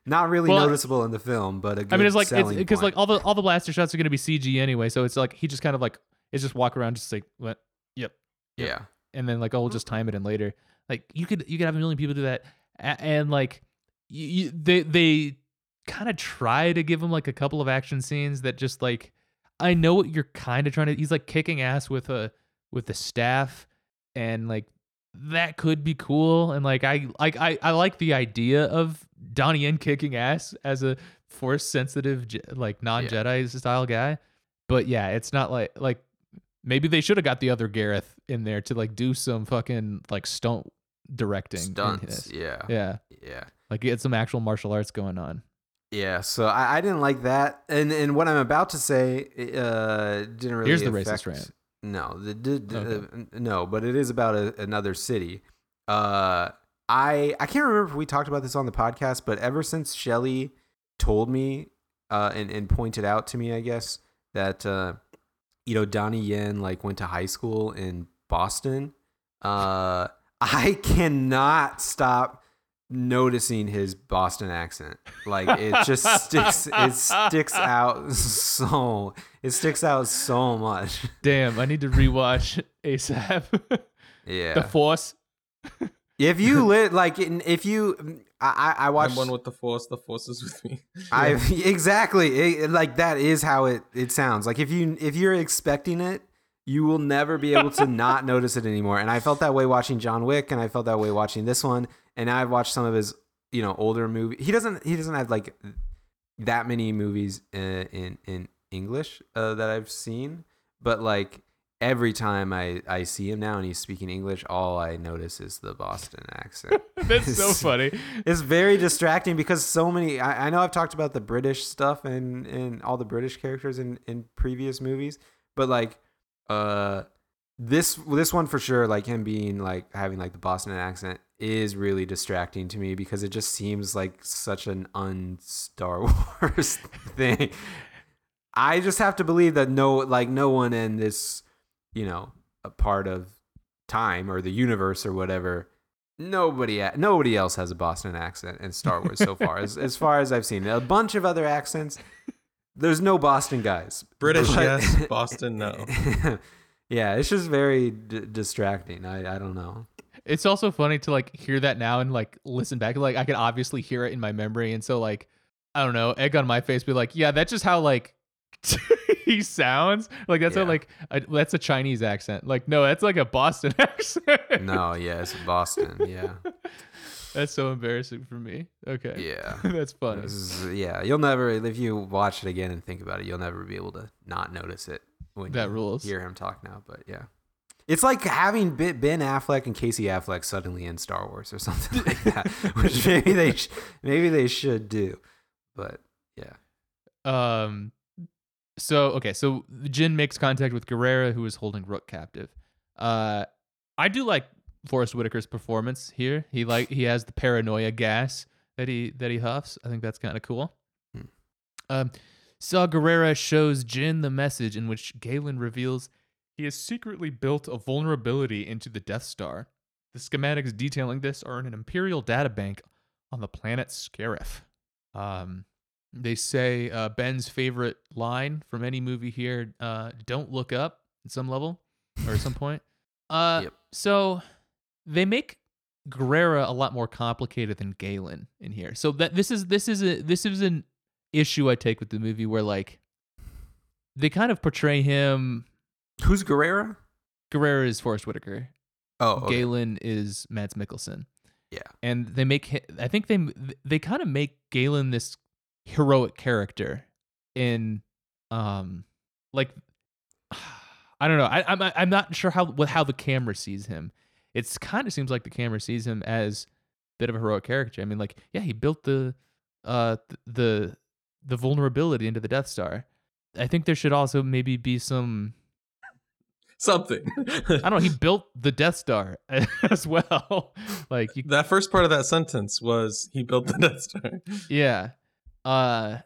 Not really Well, noticeable in the film, but a good I mean, it's like it's because like all the all the blaster shots are gonna be CG anyway, so it's like he just kind of like it's just walk around, just like what, yep, yep. yeah, and then like oh, we'll just time it in later. Like you could you could have a million people do that, and like you, you, they they kind of try to give him like a couple of action scenes that just like I know what you're kind of trying to. He's like kicking ass with a with the staff, and like that could be cool. And like I like I I like the idea of Donnie Yen kicking ass as a force sensitive like non Jedi style guy. But yeah, it's not like like maybe they should have got the other Gareth in there to like do some fucking like stunt directing. stunts. Yeah, Yeah. yeah. Like get some actual martial arts going on. Yeah, so I, I didn't like that, and and what I'm about to say uh, didn't really. Here's the affect, racist rant. No, the, the, the- Okay. uh, no, but it is about a, another city. Uh, I I can't remember if we talked about this on the podcast, but ever since Shelly told me uh, and and pointed out to me, I guess that uh, you know Donnie Yen like went to high school in Boston. Uh, I cannot stop noticing his Boston accent. Like it just sticks it sticks out so it sticks out so much. Damn, I need to rewatch ASAP. Yeah. the Force. if you lit like if you mm, I I I I'm watched one with the force. The force is with me. I exactly it, like that is how it it sounds. Like if you if you're expecting it, you will never be able to not notice it anymore. And I felt that way watching John Wick, and I felt that way watching this one. And I've watched some of his you know older movie. He doesn't he doesn't have like that many movies uh, in in English uh, that I've seen, but like every time I I see him now and he's speaking English, all I notice is the Boston accent. That's so funny. it's very distracting because so many I, I know I've talked about the British stuff and and all the British characters in in previous movies, but like uh this this one for sure like him being like having like the Boston accent is really distracting to me because it just seems like such an un Star Wars thing. I just have to believe that no, like no one in this, you know, a part of time or the universe or whatever. Nobody, nobody else has a Boston accent in Star Wars so far, as as far as I've seen. A bunch of other accents. There's no Boston guys. British, But- yes. Boston, no. yeah, it's just very d- distracting. I I don't know. It's also funny to like hear that now and like listen back. Like I can obviously hear it in my memory, and so like I don't know, egg on my face, be like, yeah, that's just how like he sounds. Like that's Yeah. how like a, that's a Chinese accent. Like no, that's like a Boston accent. No, yeah, it's Boston. Yeah, that's so embarrassing for me. Okay, yeah. that's funny. Is, yeah, you'll never if you watch it again and think about it, you'll never be able to not notice it when That you rules. hear him talk now. But yeah, it's like having Ben Affleck and Casey Affleck suddenly in Star Wars or something like that, which maybe they sh- maybe they should do. But yeah, Um, so okay, so Jyn makes contact with Gerrera, who is holding Rook captive. Uh, I do like Forest Whitaker's performance here. He like he has the paranoia gas that he that he huffs. I think that's kind of cool. Hmm. Um, Saw Gerrera shows Jyn the message in which Galen reveals he has secretly built a vulnerability into the Death Star. The schematics detailing this are in an Imperial databank on the planet Scarif. Um, they say uh, Ben's favorite line from any movie here: uh, "Don't look up" at some level or at some point. Uh, Yep. so they make Gerrera a lot more complicated than Galen in here. So that this is this is a this is an issue I take with the movie where like they kind of portray him. Who's Gerrera? Gerrera is Forest Whitaker. Oh, okay. Galen is Mads Mikkelsen. Yeah. and they make I think they they kind of make Galen this heroic character in um like I don't know I I'm I'm not sure how what how the camera sees him. It's kind of seems like the camera sees him as a bit of a heroic character. I mean like yeah he built the uh the the vulnerability into the Death Star. I think there should also maybe be some Something. I don't know he built the Death Star as well. like you that first part of that sentence was he built the Death Star. Yeah. Uh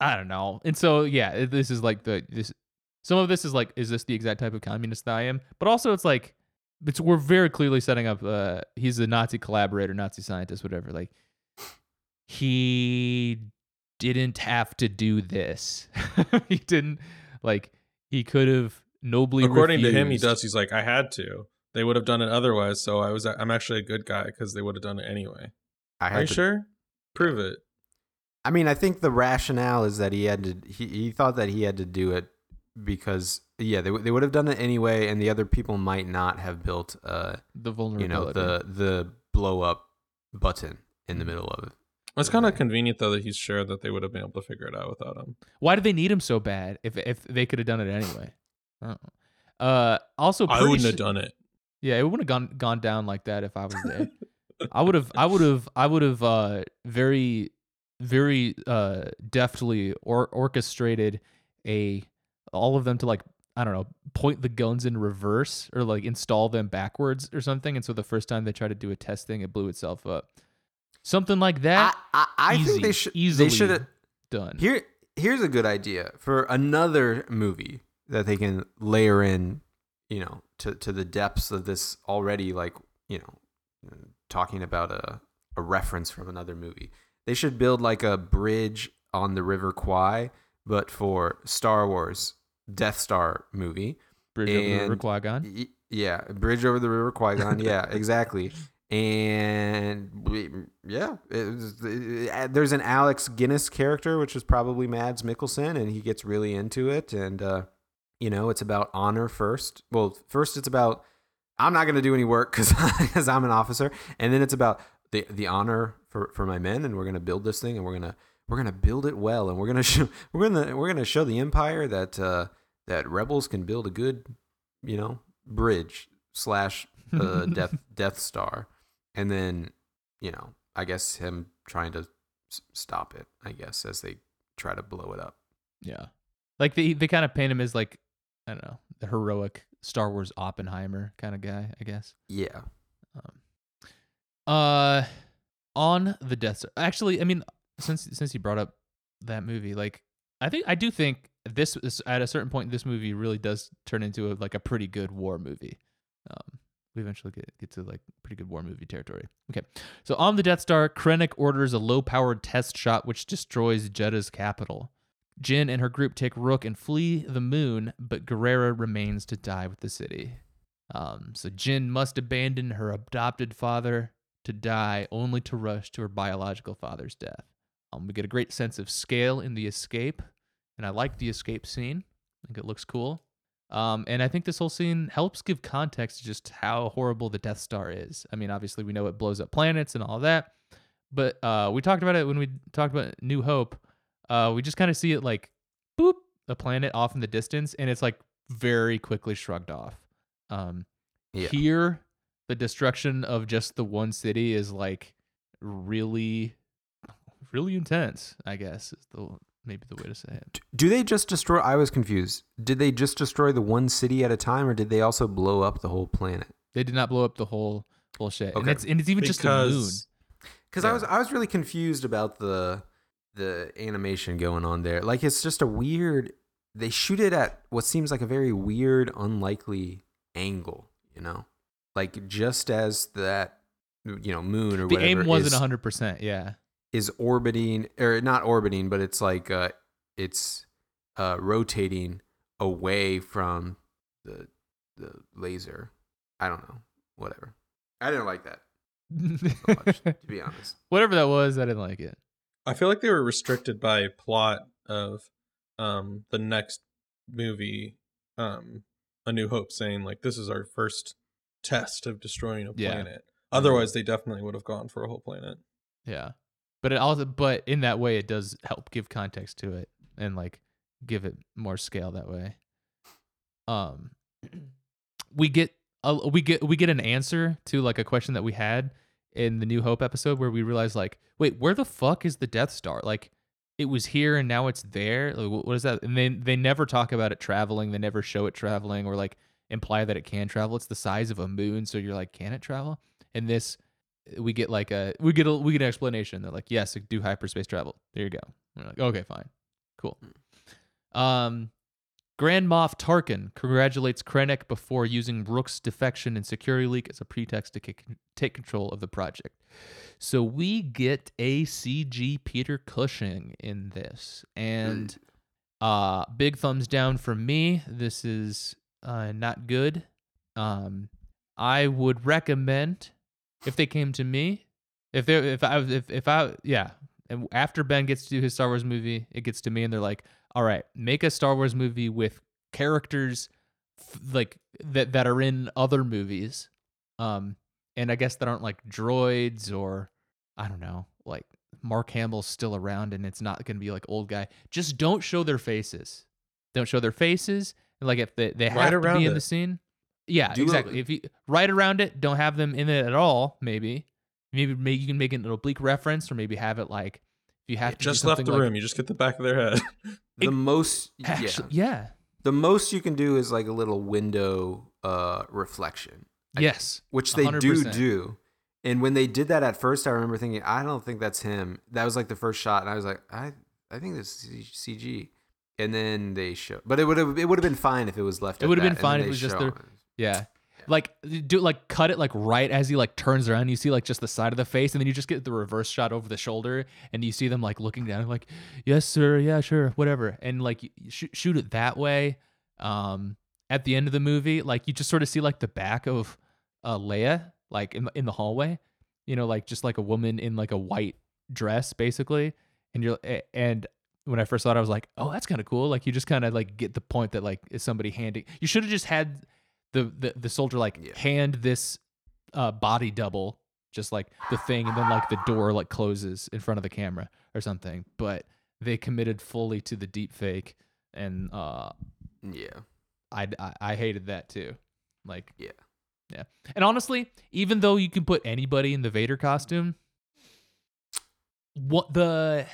I don't know. And so yeah, this is like the this some of this is like is this the exact type of communist that I am? But also it's like it's we're very clearly setting up uh he's a Nazi collaborator, Nazi scientist, whatever. Like he didn't have to do this. he didn't like he could have nobly According to him, he does. He's like, I had to. They would have done it otherwise. So I was. I'm actually a good guy because they would have done it anyway. I Are you to sure? Prove it. I mean, I think the rationale is that he had to. He, he thought that he had to do it because yeah, they they would have done it anyway, and the other people might not have built uh the vulnerability you know the the blow up button in the middle of it. It's kind of convenient though that he's sure that they would have been able to figure it out without him. Why did they need him so bad if if they could have done it anyway? I don't know. Uh also I wouldn't have done it. Yeah, it wouldn't have gone gone down like that if I was there. I would have I would have I would have uh very very uh deftly or orchestrated a all of them to like I don't know, point the guns in reverse or like install them backwards or something and so the first time they tried to do a test thing it blew itself up. Something like I that I, I easy, think they should easily they should have done. Here, here's a good idea for another movie that they can layer in, you know, to, to the depths of this already, like, you know, talking about a, a reference from another movie. They should build like a bridge on the River Kwai, but for Star Wars Death Star movie. Bridge over the River and- Qui-Gon. Y- Yeah, bridge over the River Qui Gon. Yeah, exactly. And we, yeah, it was, it- there's an Alec Guinness character, which is probably Mads Mikkelsen, and he gets really into it. And uh, you know, it's about honor first. Well, first it's about I'm not going to do any work because I'm an officer, and then it's about the the honor for for my men, and we're going to build this thing, and we're gonna we're gonna build it well, and we're gonna show we're gonna we're gonna show the empire that uh, that rebels can build a good you know bridge slash uh, death Death Star, and then you know I guess him trying to s- stop it. I guess as they try to blow it up. Yeah. Like they they kind of paint him as like I don't know, the heroic Star Wars Oppenheimer kind of guy, I guess. Yeah. Um, uh on the Death Star. Actually, I mean, since since you brought up that movie, like I think I do think this is at a certain point this movie really does turn into a, like a pretty good war movie. Um, we eventually get, get to like pretty good war movie territory. Okay, so on the Death Star, Krennic orders a low-powered test shot which destroys Jedha's capital. Jyn and her group take Rook and flee the moon, but Gerrera remains to die with the city. Um, so Jyn must abandon her adopted father to die, only to rush to her biological father's death. Um, we get a great sense of scale in the escape, and I like the escape scene. I think it looks cool. Um, and I think this whole scene helps give context to just how horrible the Death Star is. I mean, obviously we know it blows up planets and all that, but uh, we talked about it when we talked about New Hope. Uh, we just kind of see it like boop, a planet off in the distance, and it's like very quickly shrugged off. Um, Yeah. Here, the destruction of just the one city is like really, really intense. I guess is the maybe the way to say it. Do they just destroy? I was confused. Did they just destroy the one city at a time, or did they also blow up the whole planet? They did not blow up the whole whole shit, and Okay. it's and it's even just a moon. because Because Yeah. I was I was really confused about the the animation going on there. Like it's just a weird. They shoot it at what seems like a very weird, unlikely angle. You know, like just as that you know moon or The whatever aim wasn't hundred percent. Yeah, is orbiting or not orbiting, but it's like uh, it's uh, rotating away from the the laser. I don't know. Whatever. I didn't like that so much, to be honest. whatever that was, I didn't like it. I feel like they were restricted by plot of um the next movie, um A New Hope, saying like this is our first test of destroying a Yeah. planet. Otherwise, they definitely would have gone for a whole planet. Yeah. But it also but in that way it does help give context to it and like give it more scale that way. Um we get a, we get we get an answer to like a question that we had in the New Hope episode where we realized like wait, where the fuck is the Death Star? Like it was here and now it's there. Like, what is that? And they they never talk about it traveling. They never show it traveling or like imply that it can travel. It's the size of a moon, so you're like, can it travel? And this we get like a we get a we get an explanation. They're like, yes, it do hyperspace travel. There you go. We're like, okay, fine, cool. Um, Grand Moff Tarkin congratulates Krennic before using Rook's defection and security leak as a pretext to kick, take control of the project. So we get a CG Peter Cushing in this, and uh, big thumbs down from me. This is uh, not good. Um, I would recommend if they came to me, if they if I if if I yeah, and after Ben gets to do his Star Wars movie, it gets to me and they're like, "All right, make a Star Wars movie with characters f- like that that are in other movies." Um and I guess that aren't like droids or I don't know, like Mark Hamill's still around and it's not going to be like old guy. Just don't show their faces. Don't show their faces. And like if they, they Right have to be in the scene. Yeah, Do exactly. if you right around it, don't have them in it at all, maybe. Maybe, maybe you can make an oblique reference or maybe have it like you have to just left the like- room. You just get the back of their head. The It- most Actually, yeah. yeah. The most you can do is like a little window uh reflection. I- Yes. which they do 100%. do. And when they did that at first, I remember thinking, I don't think that's him. That was like the first shot, and I was like, I, I think this is CG. And then they show, but it would have, it would have been fine if it was left. It would have been fine if it was just their- Yeah. Like do like cut it like right as he like turns around. You see like just the side of the face, and then you just get the reverse shot over the shoulder, and you see them like looking down, like, "Yes, sir. Yeah, sure. Whatever." And like sh- shoot it that way. Um, at the end of the movie, like you just sort of see like the back of uh Leia, like in the, in the hallway. You know, like just like a woman in like a white dress, basically. And you're and when I first thought, it, I was like, "Oh, that's kind of cool." Like you just kind of like get the point that like is somebody handing. You should have just had the the, the soldier like Yeah. hand this uh body double just like the thing and then like the door like closes in front of the camera or something but they committed fully to the deep fake and uh Yeah. I, I I hated that too like Yeah. yeah and honestly even though you can put anybody in the vader costume what the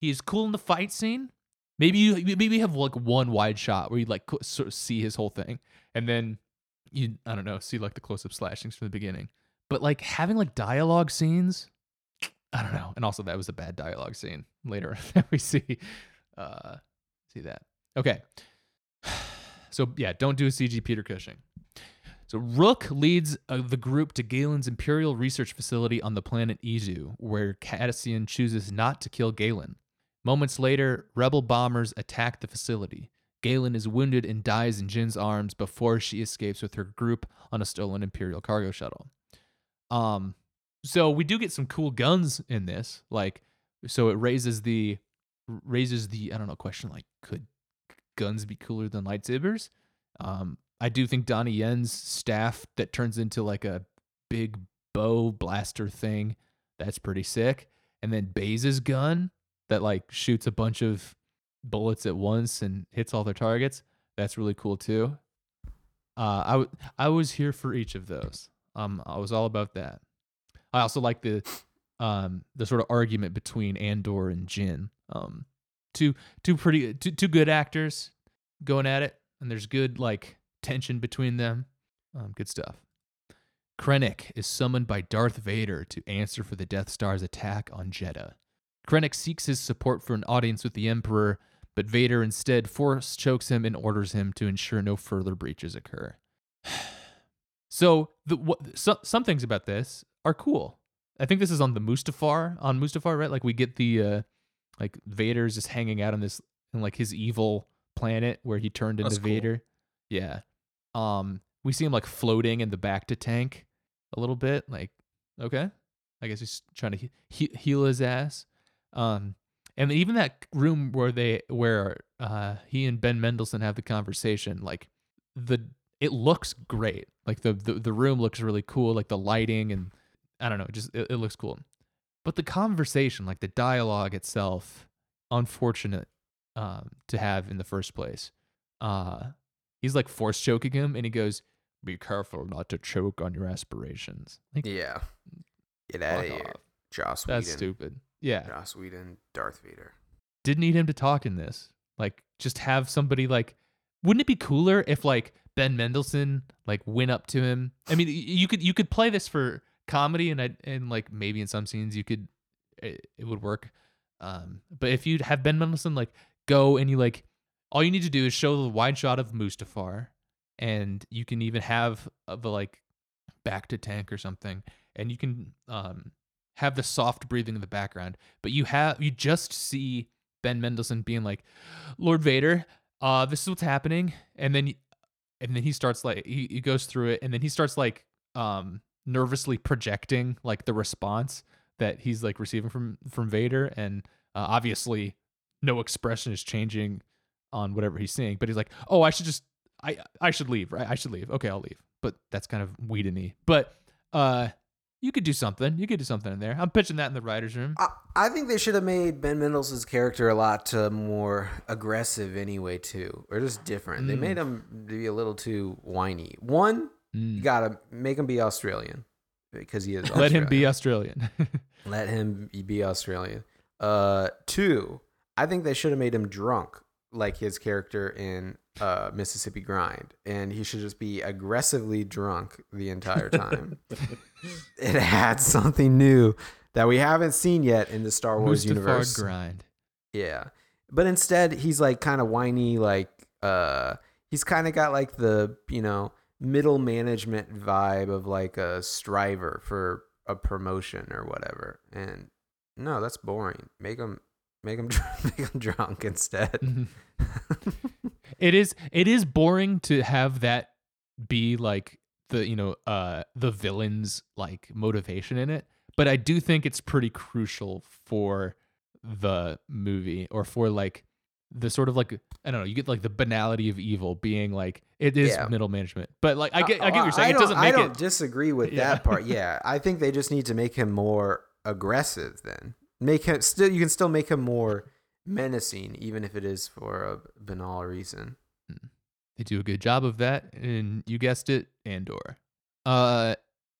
he's cool in the fight scene maybe you maybe you have like one wide shot where you like sort of see his whole thing and then you i don't know see like the close-up slashings from the beginning but like having like dialogue scenes i don't know and also that was a bad dialogue scene later that we see uh see that Okay. So yeah, don't do a CG Peter Cushing. So Rook leads uh, the group to Galen's Imperial Research Facility on the planet Eadu, where Cassian chooses not to kill Galen. Moments later, rebel bombers attack the facility. Galen is wounded and dies in Jyn's arms before she escapes with her group on a stolen Imperial cargo shuttle. Um, so we do get some cool guns in this, like so it raises the raises the I don't know question like could guns be cooler than lightsabers? Um, I do think Donnie Yen's staff that turns into like a big bow blaster thing, that's pretty sick. And then Baze's gun that like shoots a bunch of bullets at once and hits all their targets, that's really cool too. Uh, I, w- I was here for each of those. Um, I was all about that. I also like the um the sort of argument between Andor and Jyn. Um, two two pretty two, two good actors going at it, and there's good like tension between them. Um, good stuff. Krennic is summoned by Darth Vader to answer for the Death Star's attack on Jedha. Krennic seeks his support for an audience with the Emperor, but Vader instead force chokes him and orders him to ensure no further breaches occur. so the what, so, some things about this are cool. I think this is on the Mustafar on Mustafar, right? Like we get the uh, like Vader's just hanging out on this in like his evil planet where he turned into That's cool. Vader. Yeah. Um, we see him like floating in the back to tank a little bit. Like, okay, I guess he's trying to he- heal his ass. Um, and even that room where they where uh he and Ben Mendelsohn have the conversation, like the it looks great. Like the the, the room looks really cool. Like the lighting and I don't know, just it, it looks cool. But the conversation, like the dialogue itself, unfortunate um, to have in the first place. Uh, he's like force choking him, and he goes, "Be careful not to choke on your aspirations." Like, Yeah. Get out of here. off. Joss Whedon. That's stupid. Yeah, Joss Whedon, Darth Vader. didn't need him to talk in this. Like, just have somebody like. Wouldn't it be cooler if like Ben Mendelsohn like went up to him? I mean, you could you could play this for comedy, and I and like maybe in some scenes you could it, it would work. Um, but if you'd have Ben Mendelsohn like go and you like all you need to do is show the wide shot of Mustafar, and you can even have the like back to tank or something, and you can um have the soft breathing in the background. But you have you just see Ben Mendelsohn being like, Lord Vader, uh, this is what's happening, and then and then he starts like he, he goes through it, and then he starts like um nervously projecting like the response that he's like receiving from from Vader, and uh, obviously no expression is changing on whatever he's seeing, but he's like, oh, I should just I I should leave, right? I should leave. Okay, I'll leave. But that's kind of Whedon-y. But uh, you could do something. You could do something in there. I'm pitching that in the writers' room. I, I think they should have made Ben Mendelsohn's character a lot uh, more aggressive anyway, too, or just different. They Mm. made him be a little too whiny. One, you Mm. gotta make him be Australian because he is. Let him be Australian. Australian. Let him be Australian. Uh, two, I think they should have made him drunk like his character in uh, Mississippi Grind, and he should just be aggressively drunk the entire time. it had something new that we haven't seen yet in the Star Wars Mustafar universe. grind. Yeah. But instead he's like kind of whiny like uh he's kind of got like the, you know, middle management vibe of like a striver for a promotion or whatever. And no, that's boring. Make him make him make him drunk instead. it is it is boring to have that be like the you know uh the villain's like motivation in it but i do think it's pretty crucial for the movie or for like the sort of like i don't know you get like the banality of evil being like it is Yeah. middle management but like i get i get what you're saying it doesn't I make don't it disagree with Yeah. that part. Yeah, I think they just need to make him more aggressive. Then make him still. You can still make him more menacing, even if it is for a banal reason. they do a good job of that and you guessed it andor uh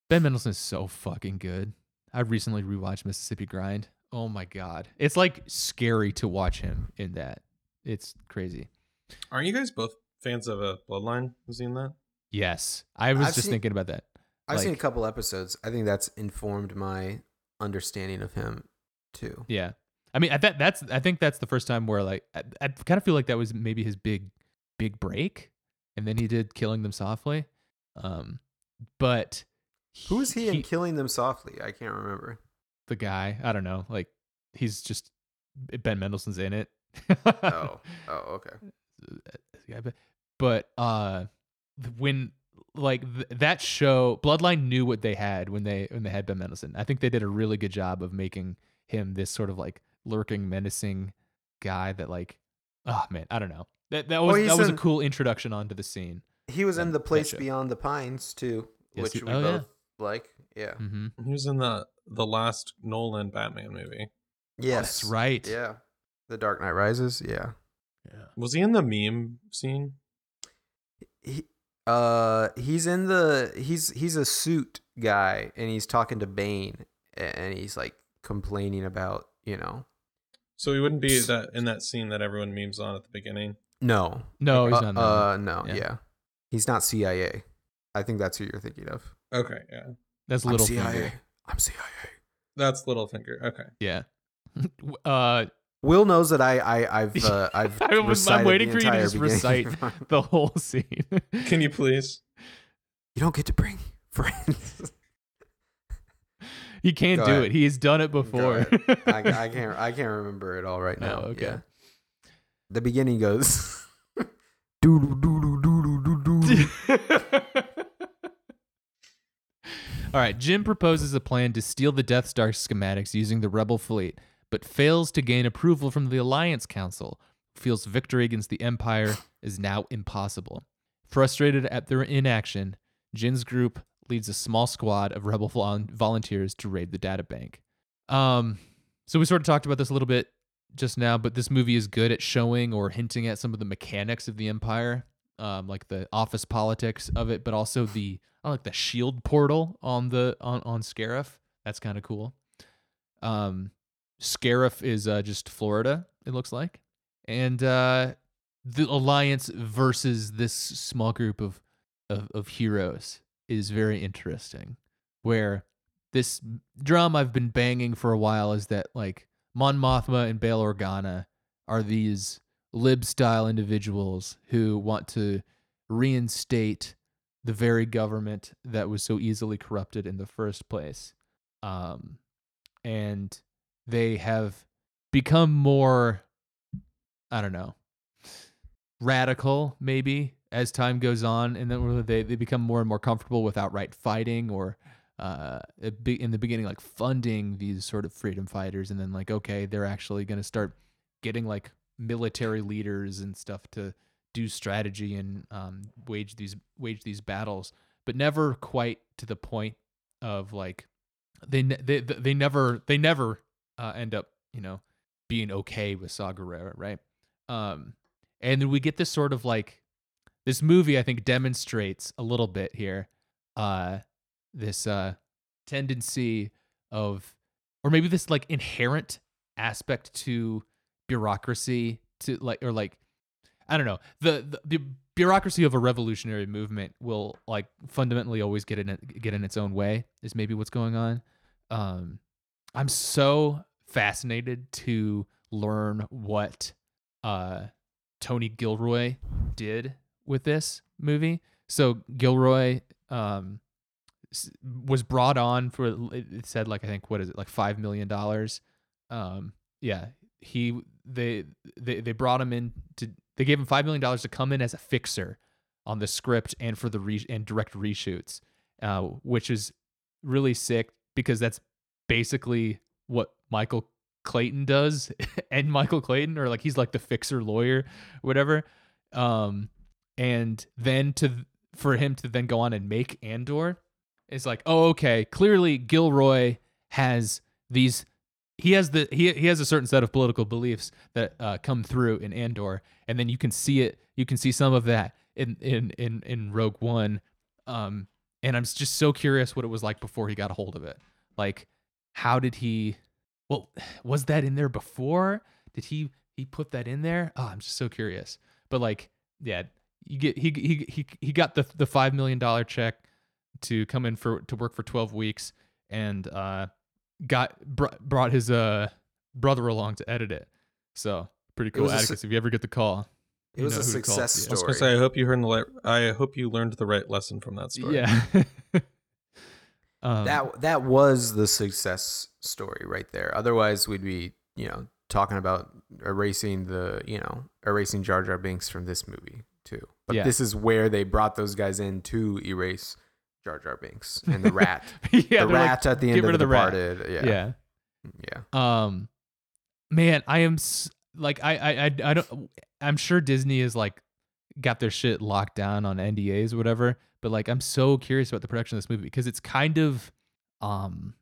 ben mendelsohn is so fucking good i recently rewatched mississippi grind oh my god it's like scary to watch him in that it's crazy Aren't you guys both fans of a Bloodline? Have you seen that? yes i was I've just seen- thinking about that I've seen a couple episodes. I think that's informed my understanding of him too. yeah I mean, I, that that's I think that's the first time where like I, I kind of feel like that was maybe his big big break, and then he did Killing Them Softly. Um, but Who was he, in Killing Them Softly? I can't remember. the guy? I don't know. Like he's just Ben Mendelsohn's in it. Oh, oh, okay. Yeah, but, but uh when like th- that show bloodline knew what they had when they when they had ben mendelsohn i think they did a really good job of making him this sort of like lurking menacing guy that like oh man i don't know that that was Well, that was in- a cool introduction onto the scene He was in The Place. Beyond the Pines too, Yes, which he- we oh, yeah. both like. Yeah. mm-hmm. He was in the the last Nolan Batman movie. Yes. that's right Yeah. The Dark Knight Rises. Yeah. yeah. Was he in the meme scene? He, uh, he's in the he's he's a suit guy, and he's talking to Bane, and he's like complaining about you know. So he wouldn't be that in that scene that everyone memes on at the beginning. No. no he's uh, not in that one. uh, no. Yeah. Yeah. He's not CIA. I think that's who you're thinking of. Okay, yeah, that's I'm little CIA. I'm CIA. that's Littlefinger. Okay, yeah uh Will knows that I I I've uh, I've I was- I'm waiting for you to just recite the whole scene can you please? you don't get to bring friends. He can't Go do ahead. it he has done it before I, I can't I can't remember it all right oh, now. No, okay. Yeah. The beginning goes doodle doodle doodle doodle doodle. All right, Jyn proposes a plan to steal the Death Star schematics using the Rebel fleet, but fails to gain approval from the Alliance Council. Feels victory against the Empire is now impossible. Frustrated at their inaction, Jyn's group leads a small squad of Rebel vol- volunteers to raid the databank. Um, so we sort of talked about this a little bit just now, but this movie is good at showing or hinting at some of the mechanics of the Empire, um, like the office politics of it, but also the I like the shield portal on the on on Scarif. That's kind of cool. Um, Scarif is uh, just Florida. It looks like, and uh, the alliance versus this small group of of, of heroes is very interesting. Where this drum I've been banging for a while is that like Mon Mothma and Bail Organa are these lib style individuals who want to reinstate the very government that was so easily corrupted in the first place. Um, and they have become more, I don't know, radical maybe as time goes on. And then they, they become more and more comfortable with outright fighting or uh, in the beginning, like funding these sort of freedom fighters. And then like, okay, they're actually going to start getting like military leaders and stuff to do strategy and um, wage these wage these battles, but never quite to the point of like they they they never they never uh, end up you know being okay with Saw Gerrera, right? Um, and then we get this sort of like this movie I think demonstrates a little bit here uh, this uh, tendency of or maybe this like inherent aspect to bureaucracy to like or like I don't know. The, the the bureaucracy of a revolutionary movement will like fundamentally always get in get in its own way. Is maybe what's going on. Um, I'm so fascinated to learn what uh Tony Gilroy did with this movie. So Gilroy um was brought on for it said like I think what is it like five million dollars. Um, yeah, he they they they brought him in to they gave him five million dollars to come in as a fixer on the script and for the re- and direct reshoots, uh, which is really sick because that's basically what Michael Clayton does and Michael Clayton or like he's like the fixer lawyer whatever um and then to for him to then go on and make Andor is like oh okay clearly Gilroy has these he has the he he has a certain set of political beliefs that uh, come through in Andor, and then you can see it. You can see some of that in in in in Rogue One. Um, and I'm just so curious what it was like before he got a hold of it. Like, how did he? Well, was that in there before? Did he he put that in there? Oh, I'm just so curious. But like, yeah, you get he he he he got the the five million dollar check to come in for to work for 12 weeks and uh got br- brought his uh brother along to edit it. So pretty cool. was a su- Atticus, if you ever get the call, It was a who to call. success Yeah. I was story. gonna say, I hope you heard the. Le- I hope you learned the right lesson from that story. Yeah. um, that that was the success story right there. Otherwise, we'd be you know talking about erasing the you know erasing Jar Jar Binks from this movie too. But Yeah. this is where they brought those guys in to erase Jar Jar Binks and the rat. yeah, the they're like, rat at the end of the of the rat." Departed. Yeah. yeah. yeah. Um, man, I am like I I I, I don't. I'm sure Disney is like got their shit locked down on NDAs or whatever. But like, I'm so curious about the production of this movie because it's kind of um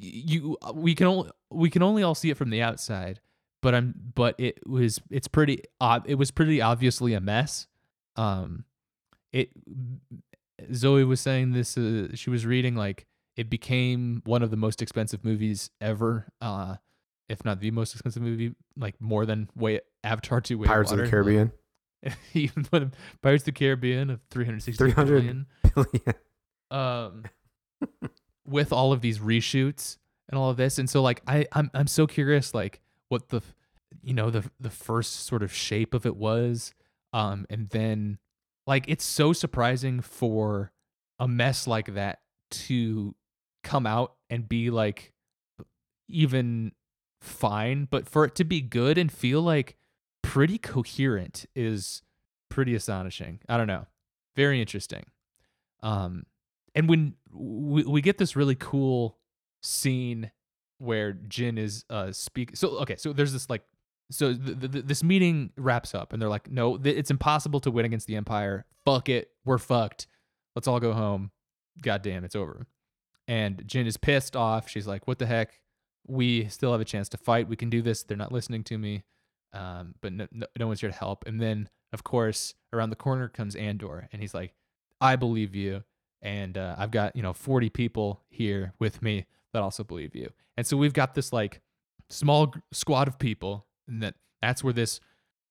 you we can only we can only all see it from the outside. But I'm but it was it's pretty ob- it was pretty obviously a mess. Um, it Zoe was saying this. Uh, she was reading like it became one of the most expensive movies ever. Uh, if not the most expensive movie, like more than way Avatar Two, Way Pirates of the Caribbean. like, even when Pirates of the Caribbean of three hundred sixty 300 billion. Billion. Um, with all of these reshoots and all of this, and so like I I'm I'm so curious like what the you know the the first sort of shape of it was, um, and then like it's so surprising for a mess like that to come out and be like even fine, but for it to be good and feel like pretty coherent is pretty astonishing. I don't know. Very interesting. Um and when we, we get this really cool scene where Jyn is uh speak so okay, so there's this like so th- th- th- this meeting wraps up and they're like no th- it's impossible to win against the empire. Fuck it. We're fucked. Let's all go home. God damn, it's over. And Jyn is pissed off. She's like, "What the heck? We still have a chance to fight. We can do this. They're not listening to me, um, but no, no, no one's here to help." And then, of course, around the corner comes Andor, and he's like, "I believe you, and uh, I've got you know 40 people here with me that also believe you." And so we've got this like small g- squad of people, and that that's where this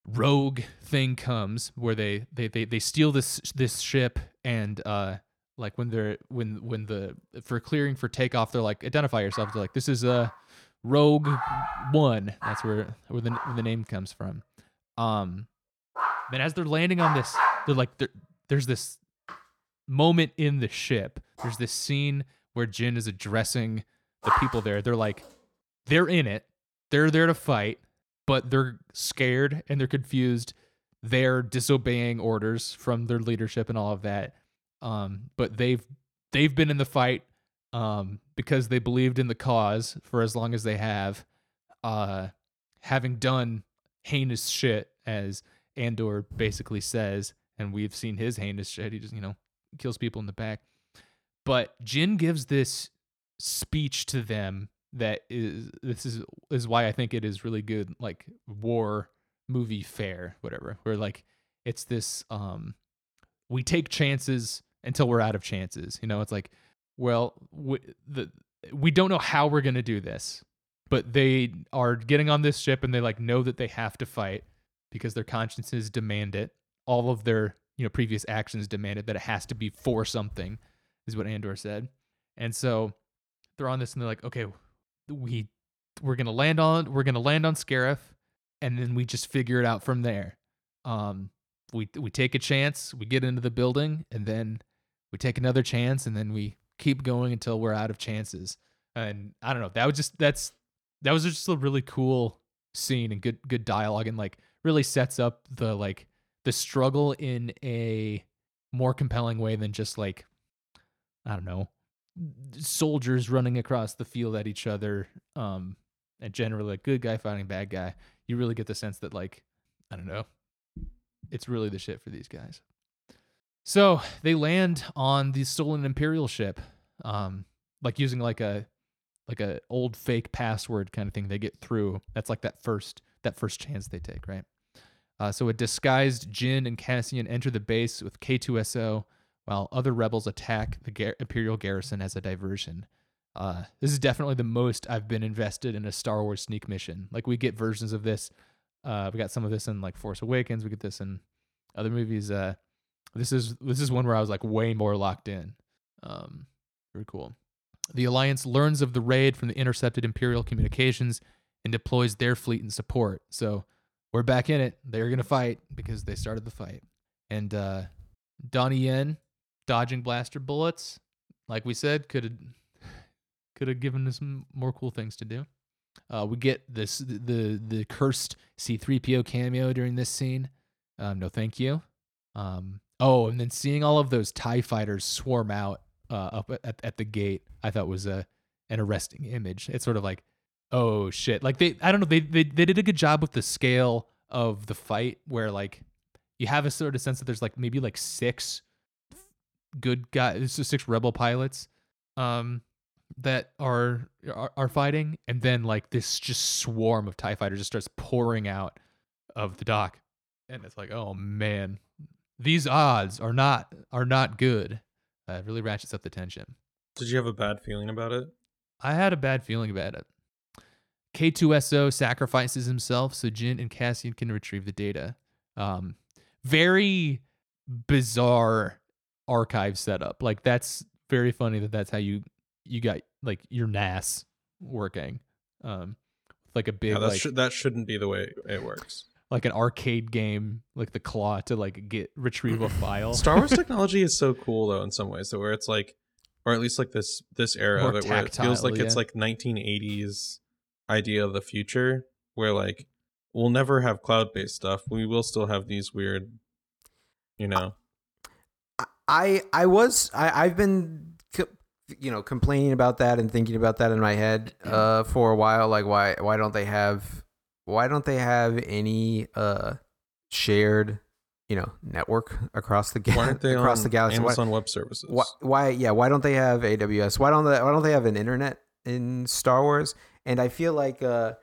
rogue thing comes, where they they they, they steal this this ship and uh like when they're when when the for clearing for takeoff they're like identify yourself. They're like this is a rogue one. That's where where the, where the name comes from. Um then as they're landing on this they're like there, there's this moment in the ship. There's this scene where Jyn is addressing the people there. They're like they're in it. They're there to fight but they're scared and they're confused they're disobeying orders from their leadership and all of that um, but they've they've been in the fight um, because they believed in the cause for as long as they have, uh, having done heinous shit as Andor basically says, and we've seen his heinous shit. He just you know kills people in the back. But Jyn gives this speech to them that is this is is why I think it is really good like war movie fair whatever where like it's this um we take chances until we're out of chances. You know, it's like, well, we, the we don't know how we're gonna do this, but they are getting on this ship and they like know that they have to fight because their consciences demand it. All of their you know previous actions demanded that it has to be for something, is what Andor said. And so they're on this and they're like, okay, we we're gonna land on we're gonna land on Scarif, and then we just figure it out from there. Um, we we take a chance, we get into the building, and then we take another chance, and then we keep going until we're out of chances. And I don't know, that was just that's that was just a really cool scene and good good dialogue, and like really sets up the like the struggle in a more compelling way than just like I don't know soldiers running across the field at each other um and generally like good guy fighting bad guy you really get the sense that like i don't know it's really the shit for these guys. So they land on the stolen imperial ship um like using like a like a old fake password kind of thing they get through. That's like that first that first chance they take right? Uh, so a disguised Jyn and Cassian enter the base with K2SO while other rebels attack the gar- Imperial garrison as a diversion. Uh, this is definitely the most I've been invested in a Star Wars sneak mission. Like we get versions of this. Uh, we got some of this in like Force Awakens. We get this in other movies. Uh, this is this is one where I was like way more locked in. Um, very cool. The Alliance learns of the raid from the intercepted Imperial communications and deploys their fleet in support. So we're back in it. They're gonna fight because they started the fight. And uh, Donnie Yen dodging blaster bullets, like we said, could have could have given us more cool things to do. Uh, we get this the the cursed C3PO cameo during this scene. Um, no, thank you. Um, oh, and then seeing all of those Tie fighters swarm out uh, up at, at the gate, I thought was a an arresting image. It's sort of like, oh shit, like they I don't know they they they did a good job with the scale of the fight where like you have a sort of sense that there's like maybe like six good guys, six rebel pilots. Um, that are, are are fighting, and then like this just swarm of Tie fighters just starts pouring out of the dock, and it's like, oh man, these odds are not are not good. Uh, it really ratchets up the tension. Did you have a bad feeling about it? I had a bad feeling about it. K2SO sacrifices himself so Jyn and Cassian can retrieve the data. Um, very bizarre archive setup. Like that's very funny that that's how you you got like your NAS working. Um, like a big Yeah, that like should that shouldn't be the way it works. like an arcade game, like the claw to like get retrieve a file. Star Wars technology is so cool though in some ways, so where it's like, or at least like this this era More of it, where it feels tactile, like it's like 1980s idea of the future, where like we'll never have cloud based stuff. We will still have these weird, you know. I I was I I've been you know complaining about that and thinking about that in my head uh for a while like why why don't they have why don't they have any uh shared you know network across the ga- Why aren't they across on the galaxy? Why, Web Services? why, why yeah why don't they have AWS why don't they why don't they have an internet in Star Wars? And I feel like uh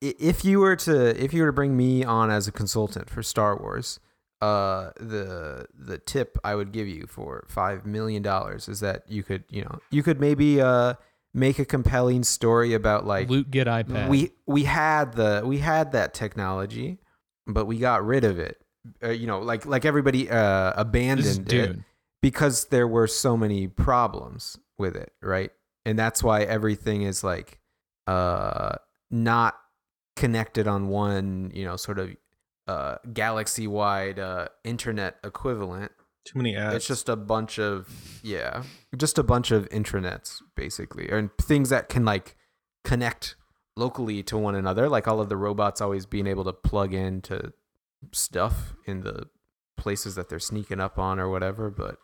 if you were to if you were to bring me on as a consultant for Star Wars uh the the tip I would give you for 5 million dollars is that you could you know you could maybe uh make a compelling story about like Luke get iPad. we we had the we had that technology but we got rid of it uh, you know like like everybody uh abandoned it because there were so many problems with it, right? And that's why everything is like uh not connected on one, you know, sort of uh galaxy wide uh internet equivalent. Too many ads. It's just a bunch of yeah, just a bunch of intranets basically, and things that can like connect locally to one another, like all of the robots always being able to plug into stuff in the places that they're sneaking up on or whatever. But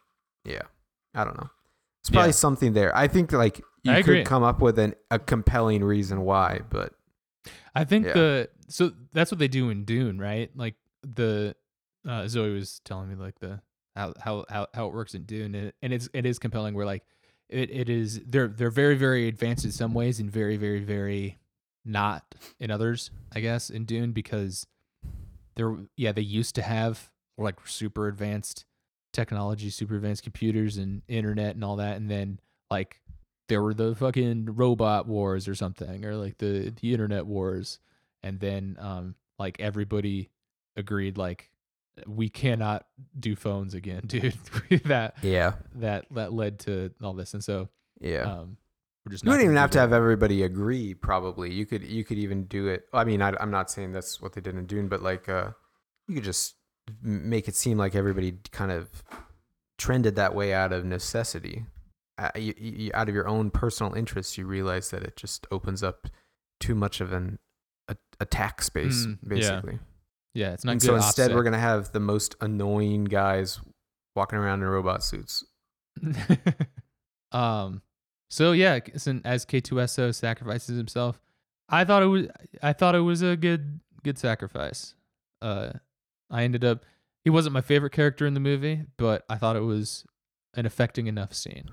yeah, I don't know. It's probably Yeah. something there. I think like you I agree. could come up with an, a compelling reason why, but I think Yeah. the so that's what they do in Dune, right? Like the uh, Zoe was telling me like the how how how, how it works in Dune, and, and it's it is compelling. Where like it, it is they're they're very very advanced in some ways and very very very not in others. I guess in Dune because they're yeah they used to have like super advanced technology, super advanced computers and internet and all that, and then like there were the fucking robot wars or something or like the the internet wars and then um like everybody agreed like we cannot do phones again dude that yeah, that that led to all this and so yeah. um we're just you wouldn't even have to have everybody agree. Probably you could you could even do it. I mean, I, I'm not saying that's what they did in Dune, but like uh, you could just make it seem like everybody kind of trended that way out of necessity. Uh, you, you, out of your own personal interests, you realize that it just opens up too much of an a, attack space, Mm, basically. yeah it's not so instead, offset. we're gonna have the most annoying guys walking around in robot suits. um so yeah as k2so sacrifices himself i thought it was i thought it was a good good sacrifice uh i ended up he wasn't my favorite character in the movie but i thought it was an affecting enough scene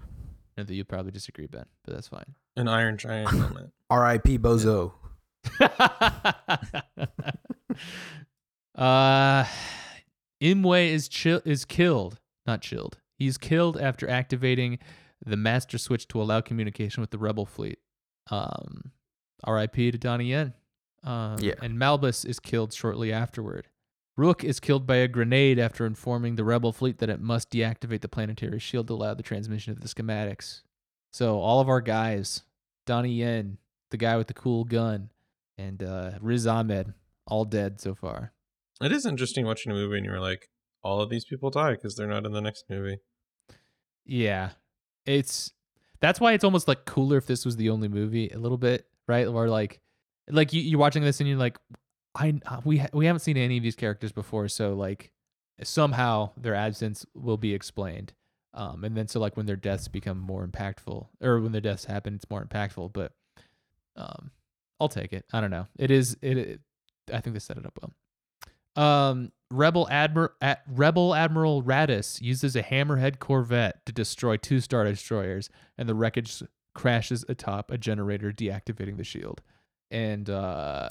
know that you probably disagree ben but that's fine An Iron Giant moment. R.I.P. Bozo. uh Imwe is chill is killed, not chilled. He's killed after activating the master switch to allow communication with the rebel fleet. Um R.I.P. to Donnie Yen. Um, Yeah. And Malbus is killed shortly afterward. Rook is killed by a grenade after informing the rebel fleet that it must deactivate the planetary shield to allow the transmission of the schematics. So all of our guys, Donnie Yen, the guy with the cool gun, and uh, Riz Ahmed all dead so far. It is interesting watching a movie and you're like, all of these people die because they're not in the next movie. Yeah, it's that's why it's almost like cooler if this was the only movie a little bit, right? Or like, like you, you're watching this and you're like, I we ha- we haven't seen any of these characters before, so like somehow their absence will be explained. Um, and then so like when their deaths become more impactful, or when their deaths happen, it's more impactful. But um, I'll take it. I don't know. It is it. it I think they set it up well. Um, Rebel Admiral at Rebel Admiral Raddus uses a Hammerhead corvette to destroy two star destroyers, and the wreckage crashes atop a generator, deactivating the shield. And uh,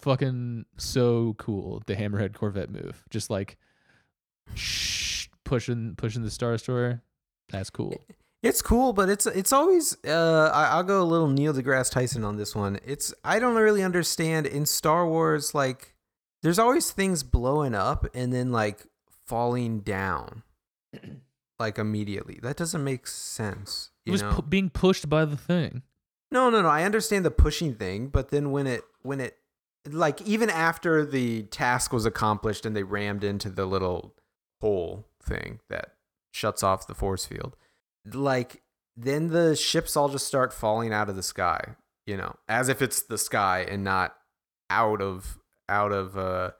fucking so cool the Hammerhead corvette move, just like shh, pushing pushing the star destroyer. That's cool. It's cool, but it's it's always. Uh, I, I'll go a little Neil deGrasse Tyson on this one. It's I don't really understand in Star Wars like there's always things blowing up and then like falling down, like immediately. That doesn't make sense. It was know? pu- being pushed by the thing. No, no, no. I understand the pushing thing, but then when it when it like even after the task was accomplished and they rammed into the little hole thing that shuts off the force field, like then the ships all just start falling out of the sky, you know, as if it's the sky and not out of out of uh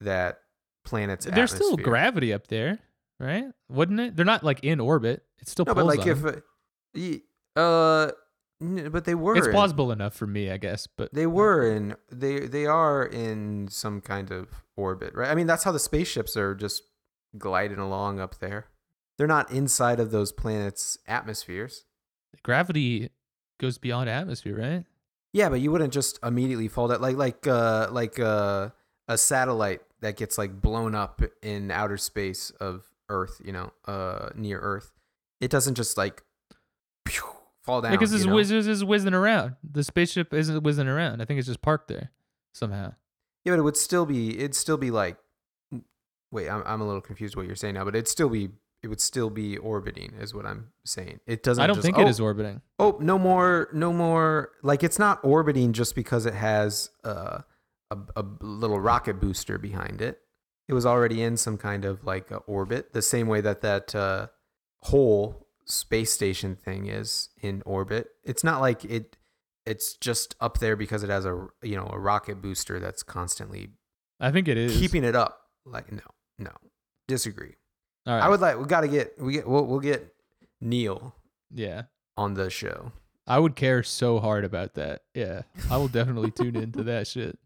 that planet's There's still gravity up there, right? Wouldn't it? They're not like in orbit. It still No, but like if uh, uh but they were it's in- plausible enough for me, I guess. But They were in they they are in some kind of orbit, right? I mean, that's how the spaceships are just gliding along up there. They're not inside of those planets' atmospheres. gravity goes beyond atmosphere, right? Yeah, but you wouldn't just immediately fall down like like uh like uh, a satellite that gets like blown up in outer space of Earth, you know, uh near Earth. It doesn't just like fall down. because it's you know? whiz- whizzing around. The spaceship isn't whizzing around. I think it's just parked there somehow. Yeah, but it would still be it'd still be like wait, I'm I'm a little confused what you're saying now, but it'd still be it would still be orbiting is what I'm saying. It doesn't I don't just, think oh, it is orbiting. Oh, no more no more like it's not orbiting just because it has uh, a a little rocket booster behind it. It was already in some kind of like a orbit, the same way that that uh, whole space station thing is in orbit. It's not like it it's just up there because it has a you know a rocket booster that's constantly I think it is. keeping it up. Like no, no, disagree. All right. I would like we got to get we get we'll, we'll get Neil yeah. on the show. I would care so hard about that. Yeah. I will definitely tune into that shit.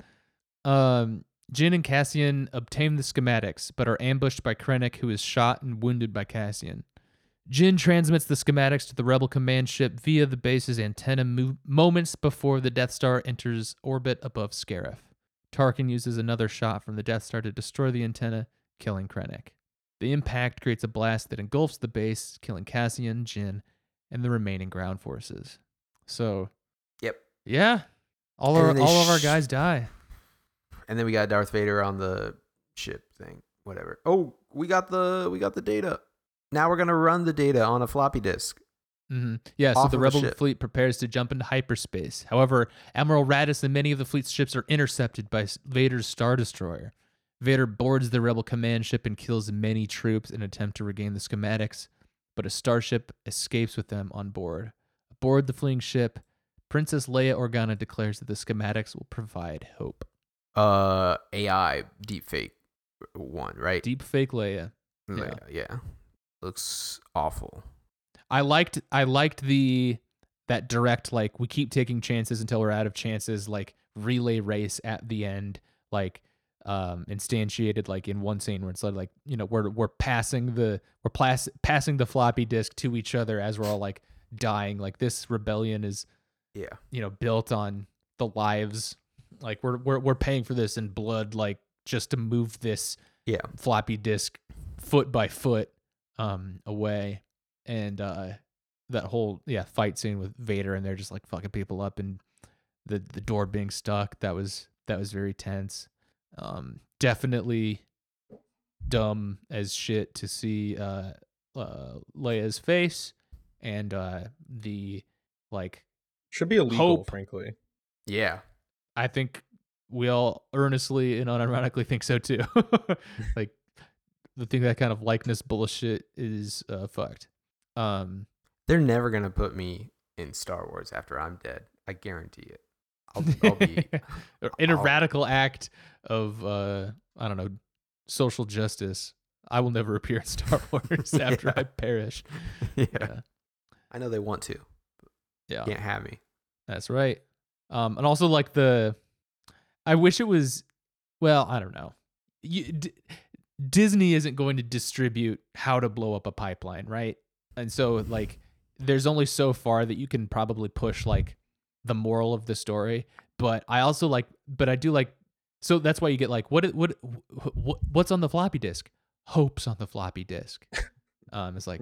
Um Jyn and Cassian obtain the schematics, but are ambushed by Krennic, who is shot and wounded by Cassian. Jyn transmits the schematics to the Rebel command ship via the base's antenna mo- moments before the Death Star enters orbit above Scarif. Tarkin uses another shot from the Death Star to destroy the antenna, killing Krennic. The impact creates a blast that engulfs the base, killing Cassian, Jyn, and the remaining ground forces. So, Yep. yeah, all And our all of our guys die. And then we got Darth Vader on the ship thing, whatever. Oh, we got the we got the data. Now we're gonna run the data on a floppy disk. Mm-hmm. Yeah, so the of the Rebel fleet prepares to jump into hyperspace. However, Admiral Raddus and many of the fleet's ships are intercepted by Vader's Star Destroyer. Vader boards the Rebel command ship and kills many troops in an attempt to regain the schematics, but a starship escapes with them on board. Aboard the fleeing ship, Princess Leia Organa declares that the schematics will provide hope. Uh, AI deepfake one, right? Deep fake Leia. Like, yeah. Looks awful. I liked I liked the that direct like we keep taking chances until we're out of chances like relay race at the end like um instantiated like in one scene where it's like you know we're we're passing the we're pass, passing the floppy disk to each other as we're all like dying like this rebellion is Yeah. you know built on the lives like we're we're we're paying for this in blood like just to move this Yeah. floppy disk foot by foot um away and uh that whole yeah fight scene with Vader and they're just like fucking people up and the the door being stuck that was that was very tense um definitely dumb as shit to see uh uh Leia's face and uh the like Should be illegal, Hope. frankly. Yeah. I think we all earnestly and unironically think so too. like the thing that kind of likeness bullshit is uh, fucked. Um, They're never gonna put me in Star Wars after I'm dead. I guarantee it. I'll, I'll be. in a I'll- radical act of uh, I don't know social justice. I will never appear in Star Wars after Yeah. I perish. yeah. Yeah, I know they want to. yeah. Can't have me. That's right. Um, and also like the, I wish it was, well, I don't know. You, D- Disney isn't going to distribute how to blow up a pipeline, right? And so like, there's only so far that you can probably push like the moral of the story. But I also like, but I do like, so that's why you get like, what, what, what what's on the floppy disk? Hopes on the floppy disk. um, it's like,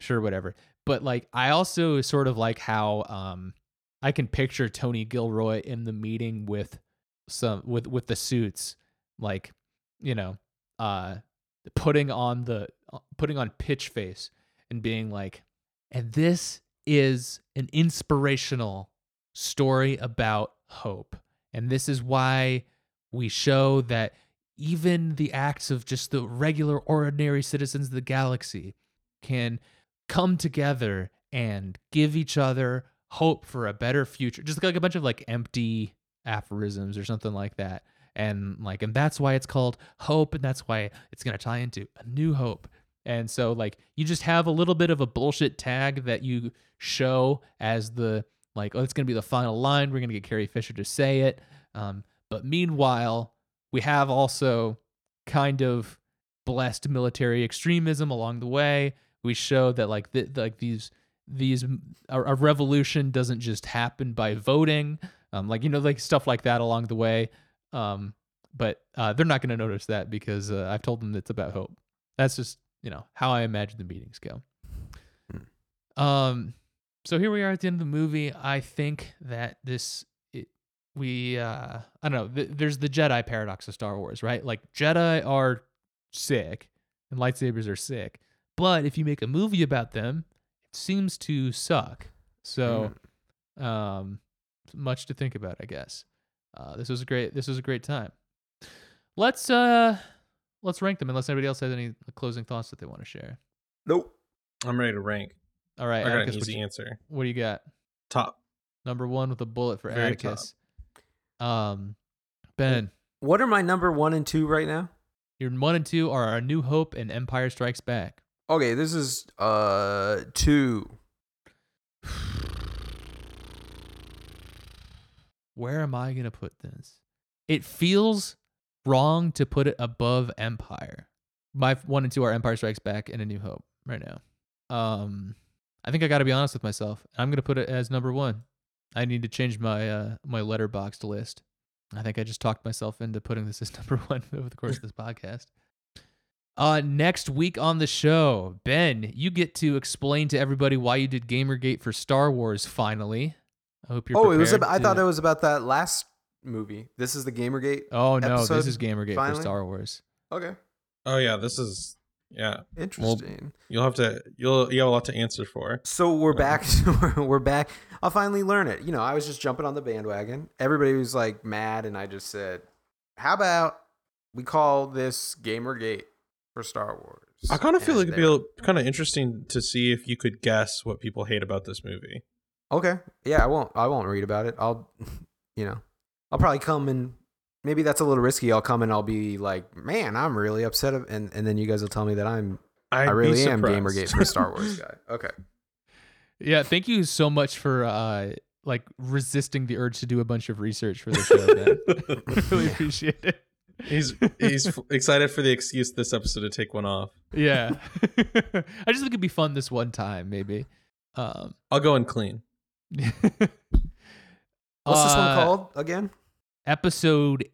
sure, whatever. But like, I also sort of like how, um, I can picture Tony Gilroy in the meeting with some with with the suits, like you know, uh, putting on the uh, putting on pitch face and being like, and this is an inspirational story about hope, and this is why we show that even the acts of just the regular ordinary citizens of the galaxy can come together and give each other hope for a better future. Just like a bunch of like empty aphorisms or something like that and like and that's why it's called hope and that's why it's going to tie into a new hope. And so like you just have a little bit of a bullshit tag that you show as the like oh it's going to be the final line we're going to get carrie fisher to say it. Um, but meanwhile we have also kind of blessed military extremism along the way. We show that like th- like these these a, a revolution doesn't just happen by voting. Um like you know like stuff like that along the way um but uh they're not going to notice that because uh, i've told them it's about hope. That's just you know how i imagine the meetings go. Um so here we are at the end of the movie. I think that this it, we uh i don't know th- there's the jedi paradox of star wars right? Like jedi are sick and lightsabers are sick but if you make a movie about them it seems to suck. So um much to think about i guess uh this was a great this was a great time let's uh let's rank them unless anybody else has any closing thoughts that they want to share Nope. I'm ready to rank. all right I got an Atticus, what, easy you, answer. what do you got Top. number one with a bullet for Very atticus um ben What are my number one and two right now? your one and two are new hope and empire strikes back Okay, this is uh two. where am I going to put this? It feels wrong to put it above Empire. My one and two are Empire Strikes Back and A New Hope right now. Um, I think I got to be honest with myself. I'm going to put it as number one. I need to change my uh, my Letterboxd list. I think I just talked myself into putting this as number one over the course of this podcast. Uh, next week on the show, Ben, you get to explain to everybody why you did Gamergate for Star Wars. Finally, I hope you're. oh, it was. prepared About, I to- thought it was about that last movie. This is the GamerGate. Oh no, this is Gamergate finally? for Star Wars. Okay, Oh yeah, this is yeah. interesting. You'll have to you'll you have a lot to answer for. So we're back. we're back. I'll finally learn it. You know, I was just jumping on the bandwagon. Everybody was like mad, and I just said, "How about we call this GamerGate for Star Wars?" I kind of feel like it'd be kind of interesting to see if you could guess what people hate about this movie. Okay. Yeah, I won't. I won't read about it. I'll, you know, I'll probably come and maybe that's a little risky. I'll come and I'll be like, man, I'm really upset, of, and and then you guys will tell me that I'm I'd I really am surprised. GamerGate for Star Wars guy. Okay. Yeah, thank you so much for uh like resisting the urge to do a bunch of research for the show, man. really appreciate it. he's he's f- excited for the excuse this episode to take one off. Yeah, I just think it'd be fun this one time, maybe. Um, I'll go and clean. What's this one uh, called again? Episode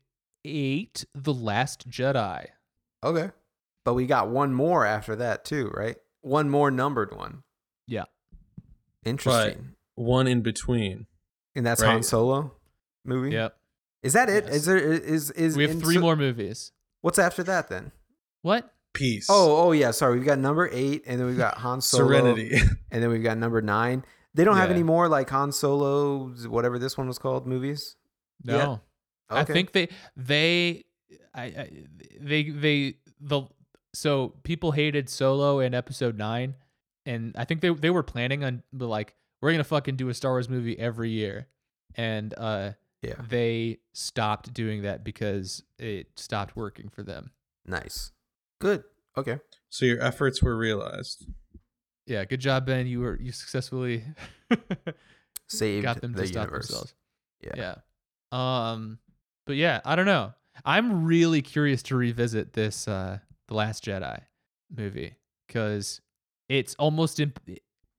eight, The Last Jedi. Okay. But we got one more after that too, right? One more numbered one. Yeah. Interesting. One in between. and that's Han. Solo movie. Yep. Is that it? Yes. Is there is is We have in three so- more movies. What's after that then? What? Peace. Oh, oh yeah. Sorry, we've got number eight, and then we've got Han Solo, Serenity. and then we've got number nine. They don't have any more like Han Solo, whatever this one was called, movies. No. I Okay. think they they I, I they they the so people hated Solo in Episode Nine, and I think they they were planning on like we're gonna fucking do a Star Wars movie every year, and uh Yeah. they stopped doing that because it stopped working for them. Nice. Good. Okay. So your efforts were realized. Yeah, good job, Ben. You were you successfully Saved got them the to stop universe. themselves. Yeah. Yeah. Um but yeah, I don't know. I'm really curious to revisit this uh The Last Jedi movie cuz it's almost imp-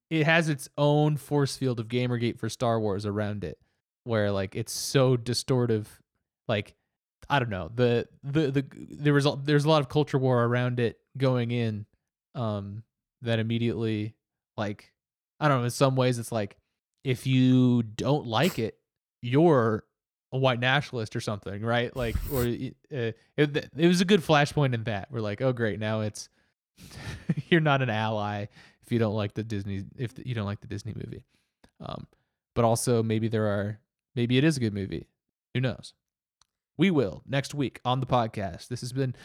it has its own force field of Gamergate for Star Wars around it where like it's so distortive like I don't know. The the the there was a, there's a lot of culture war around it going in um that immediately like I don't know, in some ways it's like if you don't like it, you're a white nationalist or something, right? Like, or uh, it, it was a good flashpoint in that. We're like, oh, great, now it's you're not an ally if you don't like the Disney if you don't like the Disney movie. Um, but also maybe there are maybe it is a good movie. Who knows? We will next week on the podcast. This has been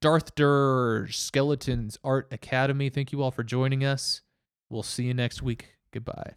Darth Durr Skeletons Art Academy. Thank you all for joining us. We'll see you next week. Goodbye.